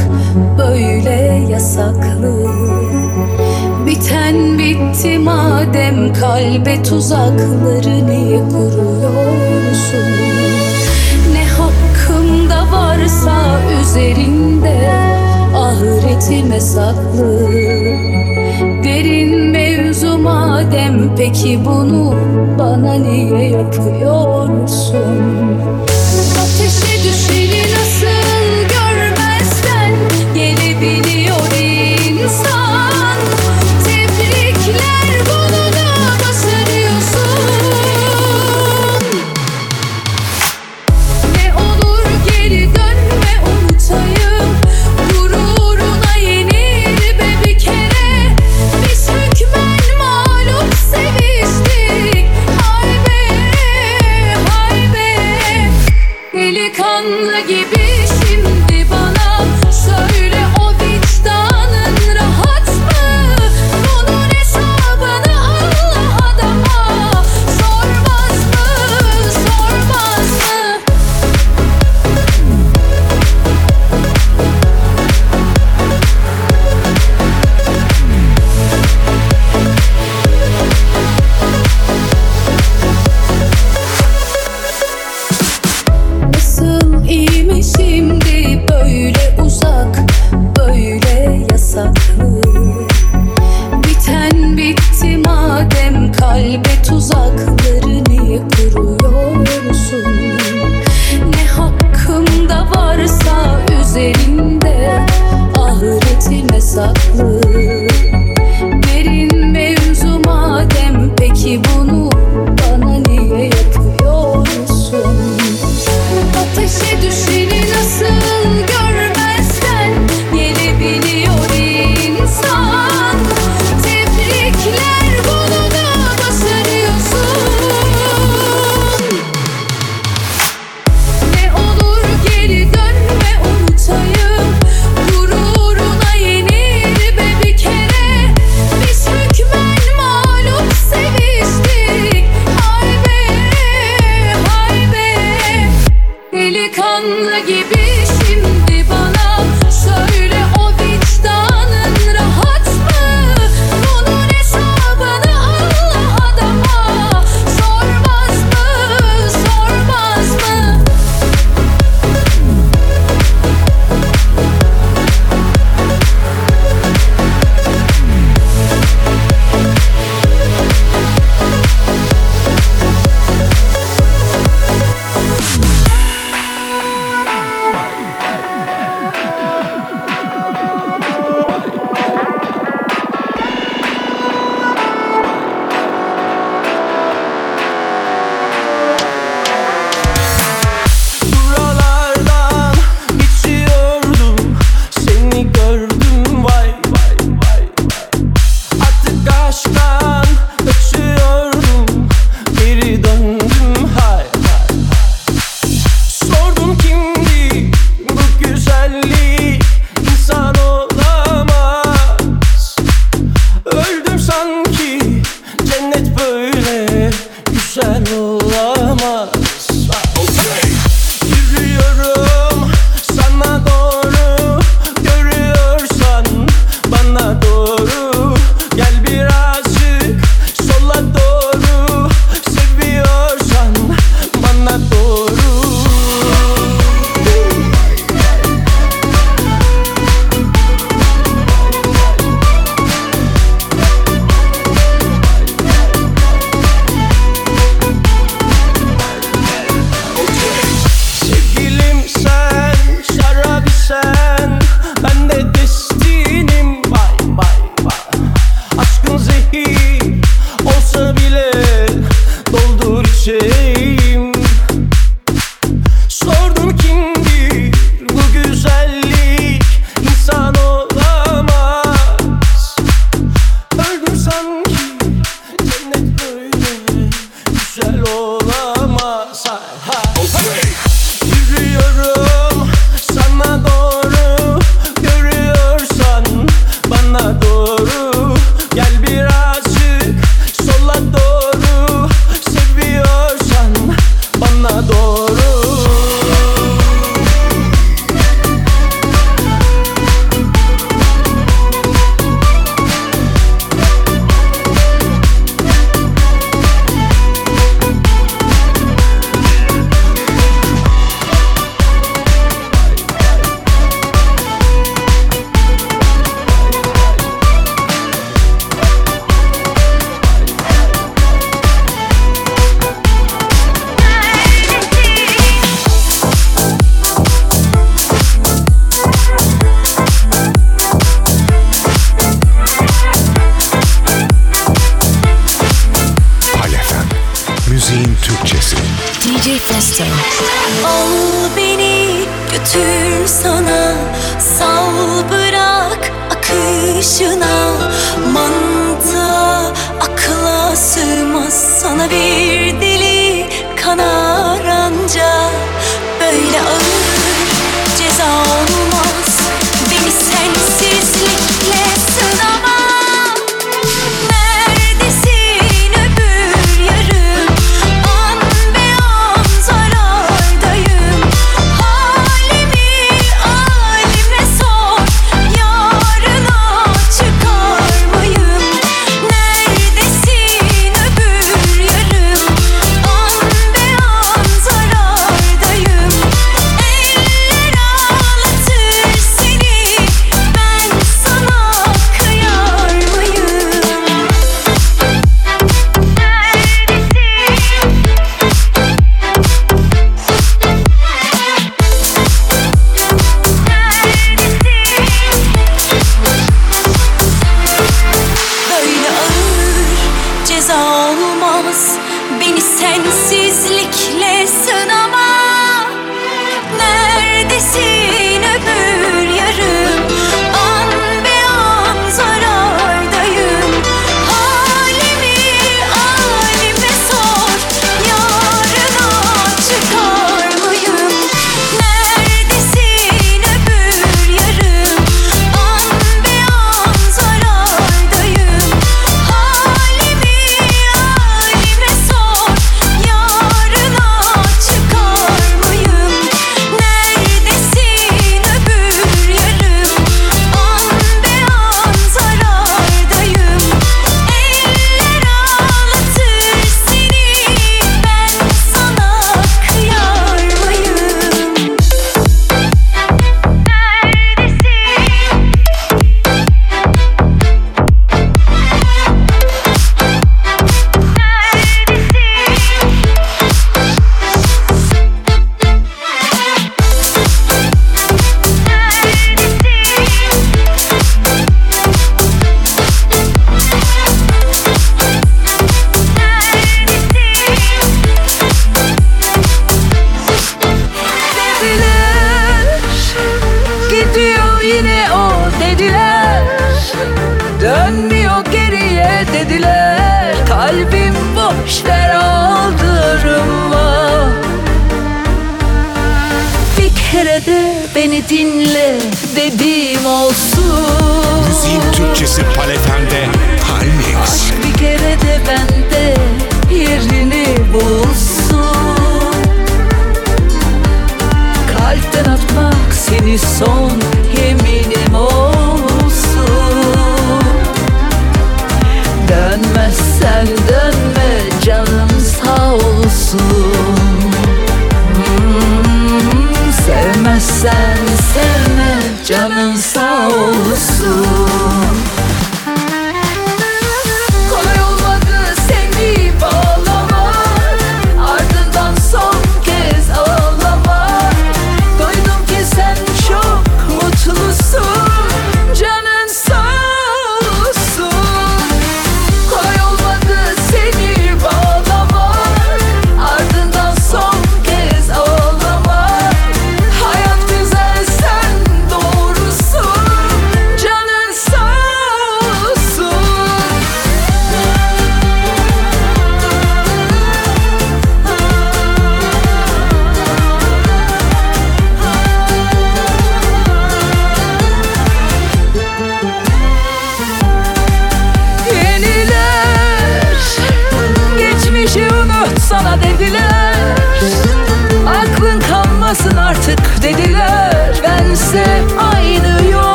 böyle yasaklı? Biten bitti madem kalbe tuzakları niye kuruyorsun? Ne hakkımda varsa üzerinde ahiretime saklı Peki bunu bana niye yapıyorsun?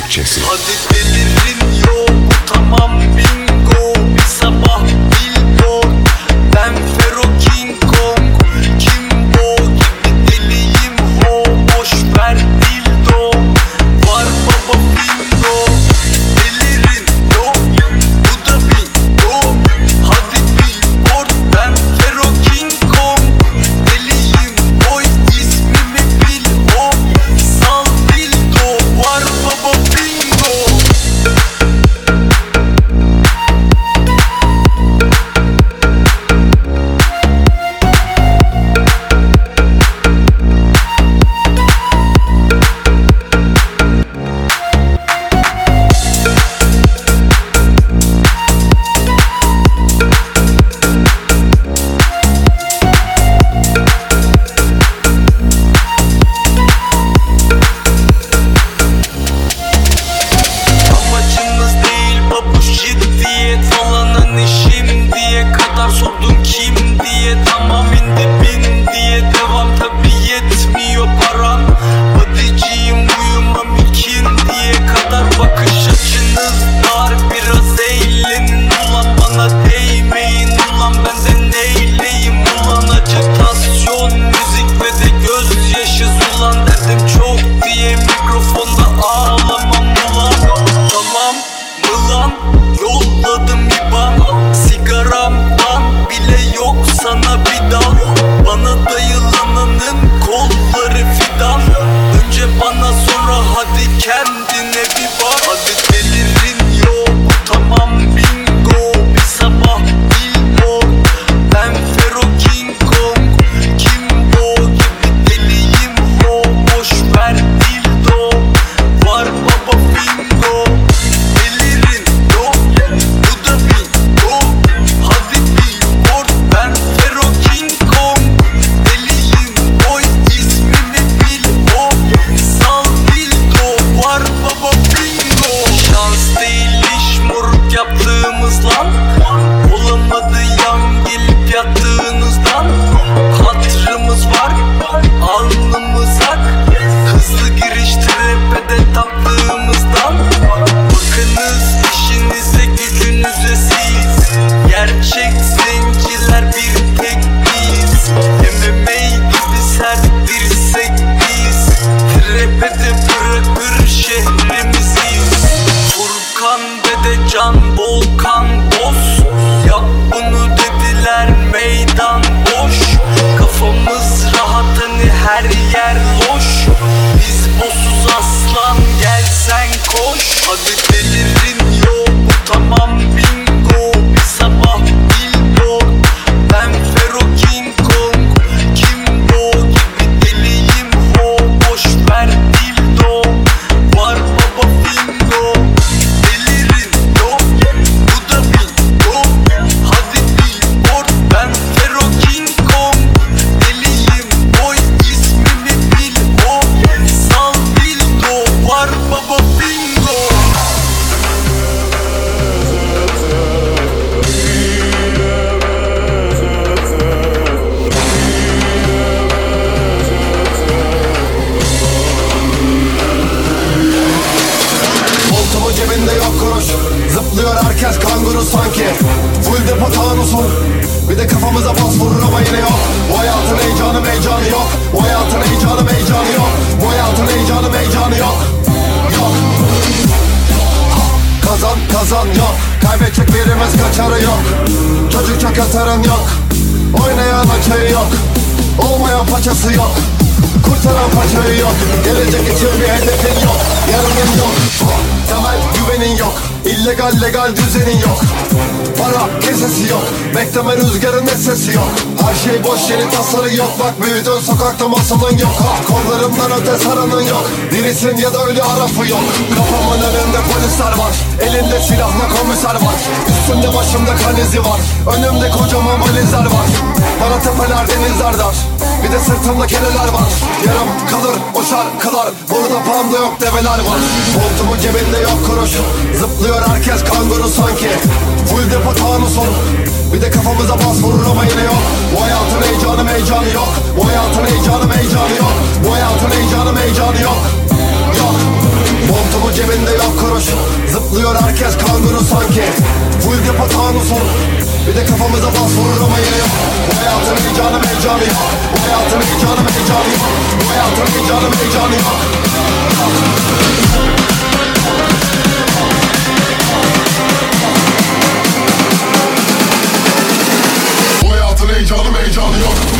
Türkçesi. Hadi yok. Yoklak büyüdün sokakta masalın yok. Ah, Kollarımdan öte saranın yok. Dirisin ya da ölü arafı yok. Kafamın önünde polisler var? Elinde silahla komiser var. Üstünde başımda kanizi var. Önümde kocaman valizler var. Bana tepeler denizler dar. Bir de sırtımda kereler var. Yarım kalır o şarkılar. Burada panda yok develer var. Montumun cebinde yok kuruş. Zıplıyor herkes kanguru sanki. Full depo tanı son bir de kafamıza bas vurur ama yine yok. Bu hayatın heyecanı heyecanı yok. Bu hayatın heyecanı heyecanı yok. Bu hayatın heyecanı heyecanı yok. Yok. Montumu cebinde yok kuruş. Zıplıyor herkes kanguru sanki. Full depo tanusun Bir de kafamıza bas vurur ama yine yok. Bu hayatın heyecanı heyecanı yok. Bu hayatın heyecanı heyecanı yok. Bu hayatın heyecanı heyecanı yok. Yok. heyecanım heyecanı yok.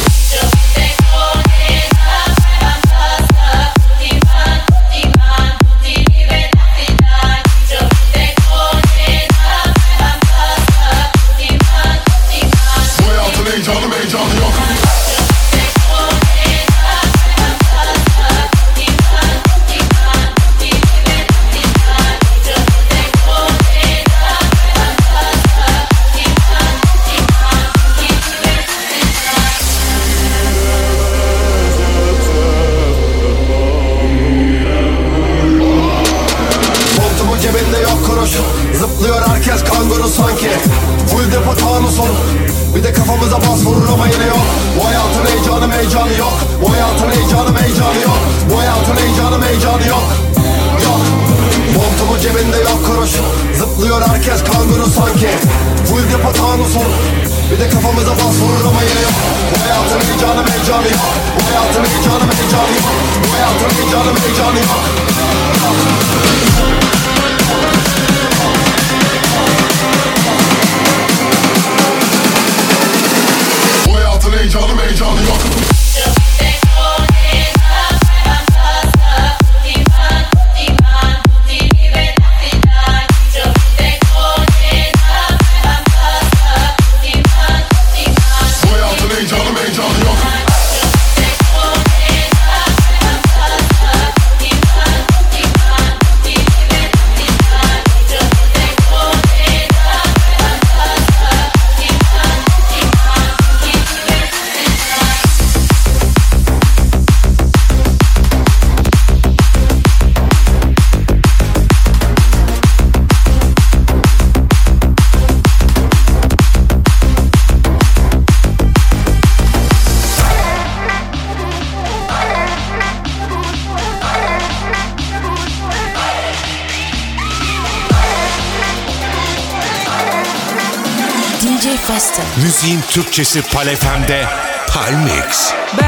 Müziğin Türkçesi Palefem'de Palmix. Benden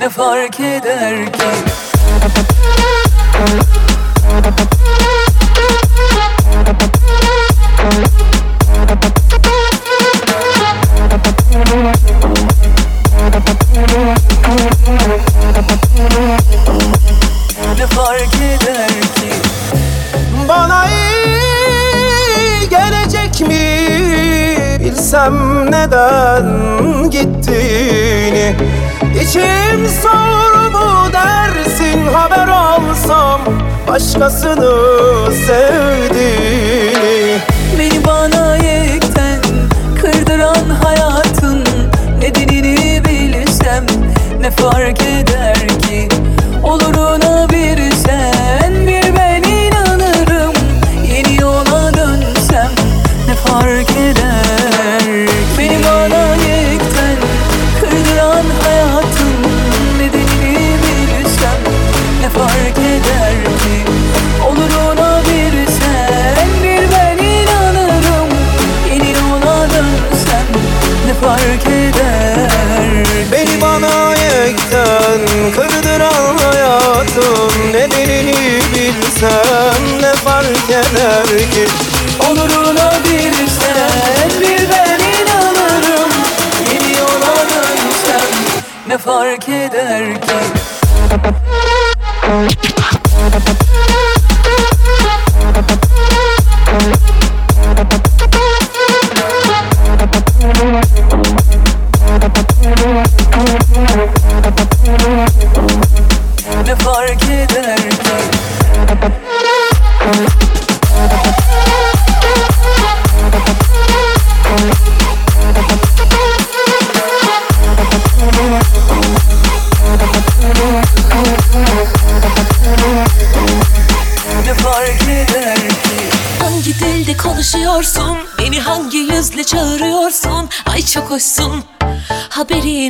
ne fark eder ki Başkasını sevdiğini haberin olsun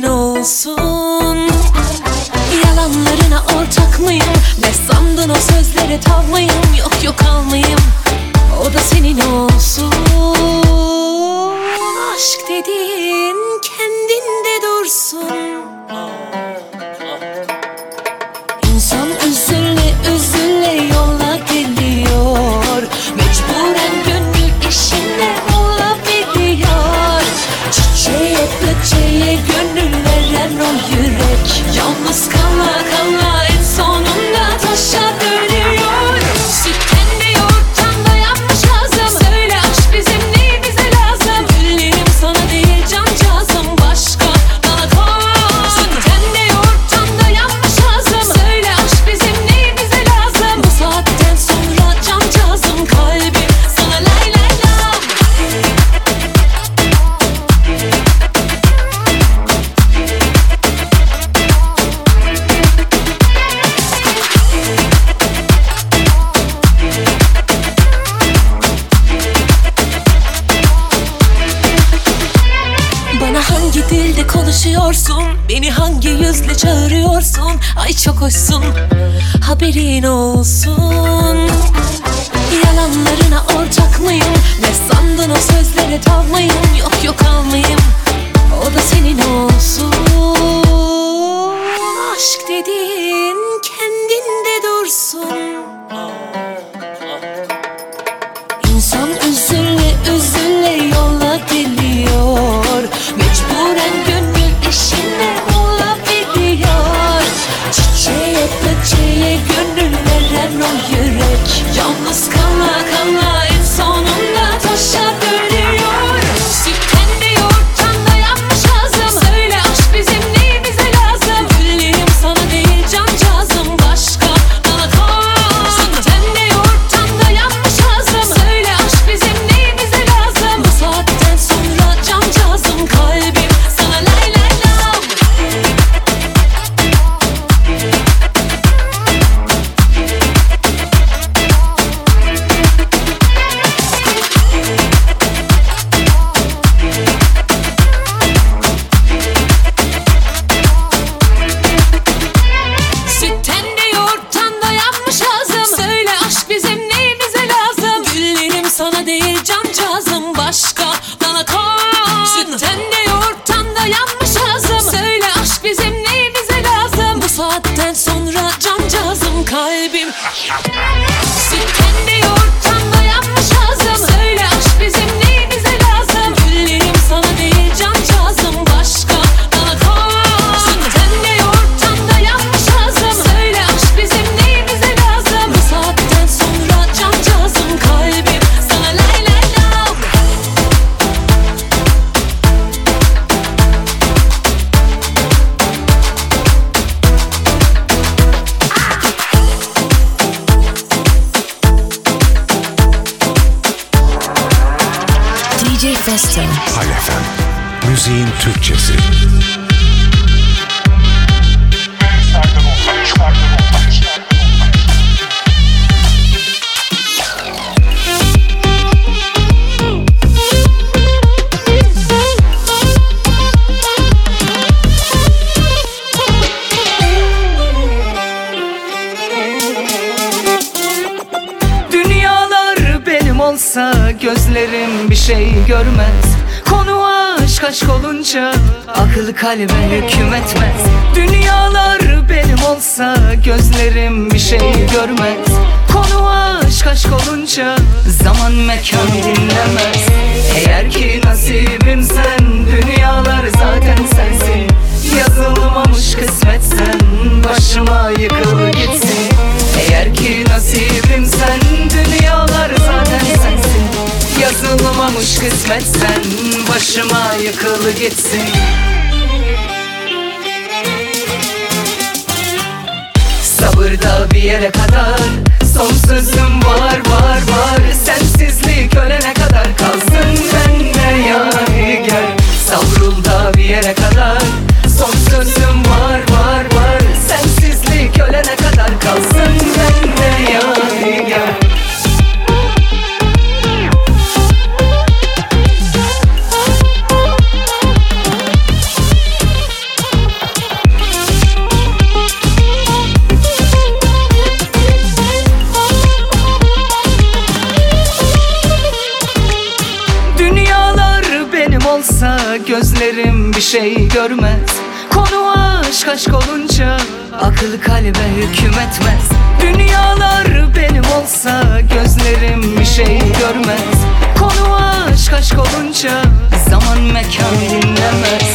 gözlerim bir şey görmez. Konu aşk aşk olunca akıl kalbe hükmetmez. Dünyalar benim olsa gözlerim bir şey görmez. Konu aşk aşk olunca zaman mekan dinlemez.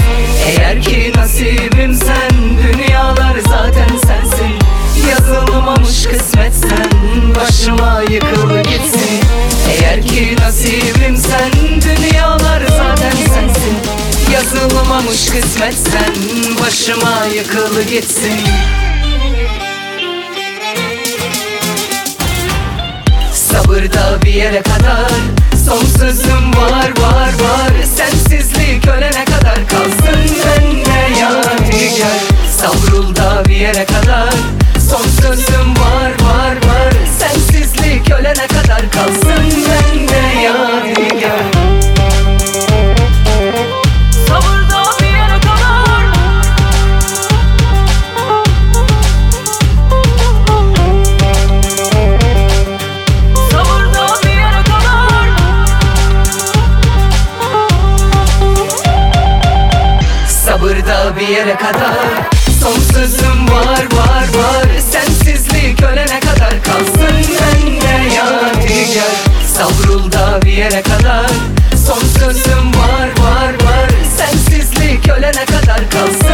Eğer ki nasibim sen dünyalar zaten sensin. Yazılmamış kısmetsen başıma yıkıldı gitsin. Eğer ki nasibim sen dünyalar Yazılmamış kısmet sen Başıma yıkılı gitsin. Sabır da bir yere kadar Sonsuzum var var var. Sensizlik ölene kadar kalsın bende yani gel. Savrul da bir yere kadar Sonsuzum var var var. Sensizlik ölene kadar kalsın bende yani gel. yere kadar. Sonsuzum var var var. Sensizlik ölene kadar kalsın bende yadigar. Savrul da bir yere kadar. Sonsuzum var var var. Sensizlik ölene kadar kalsın.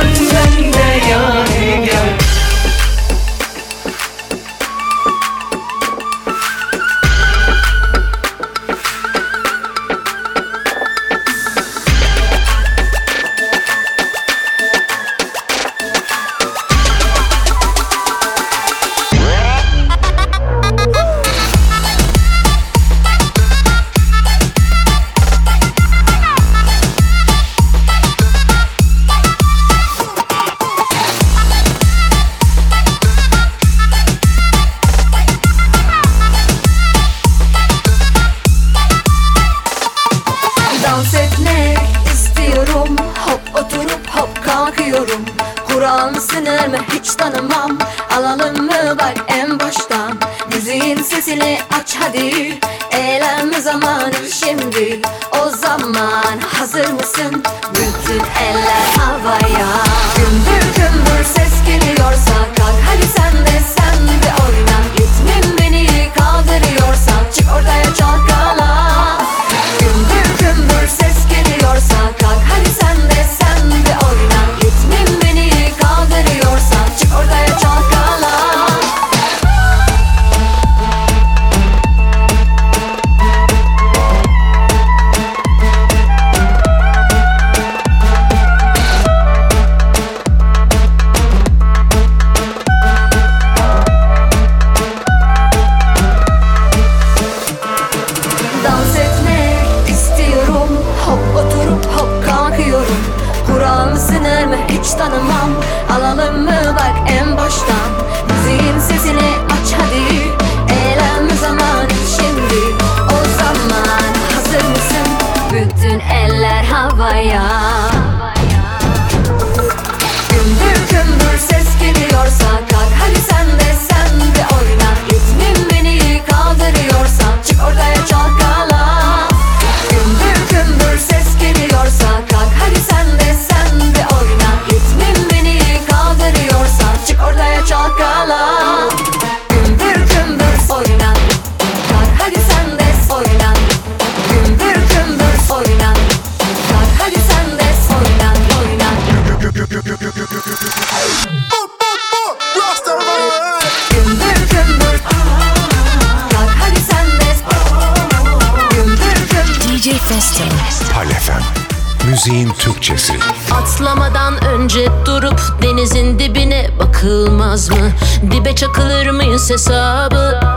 Bakılmaz mı? Dibe çakılır mıyız hesabı?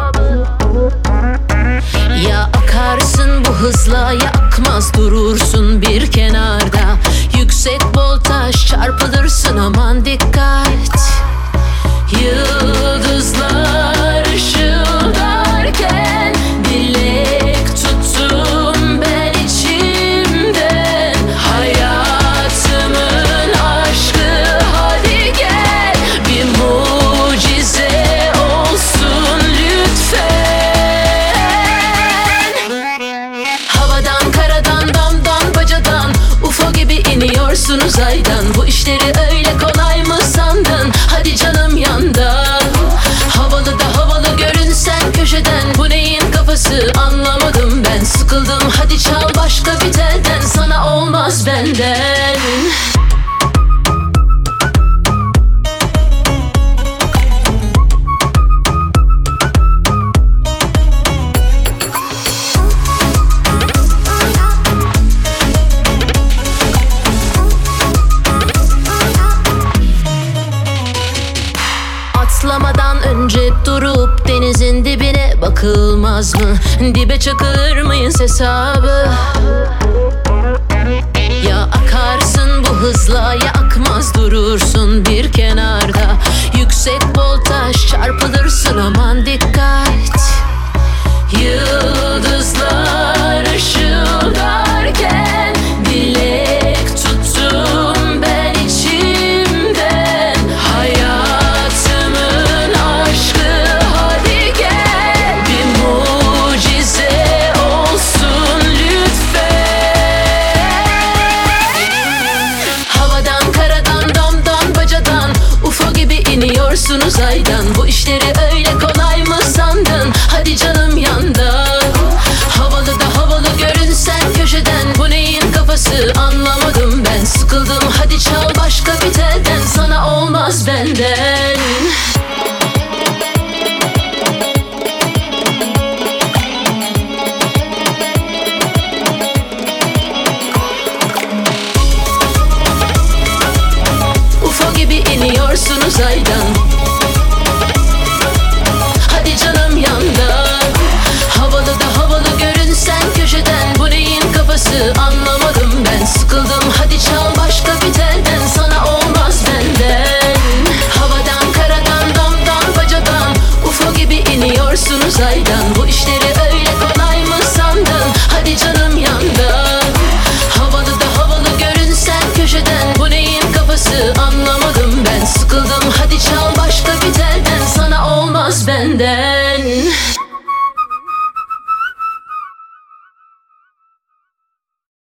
Mıyız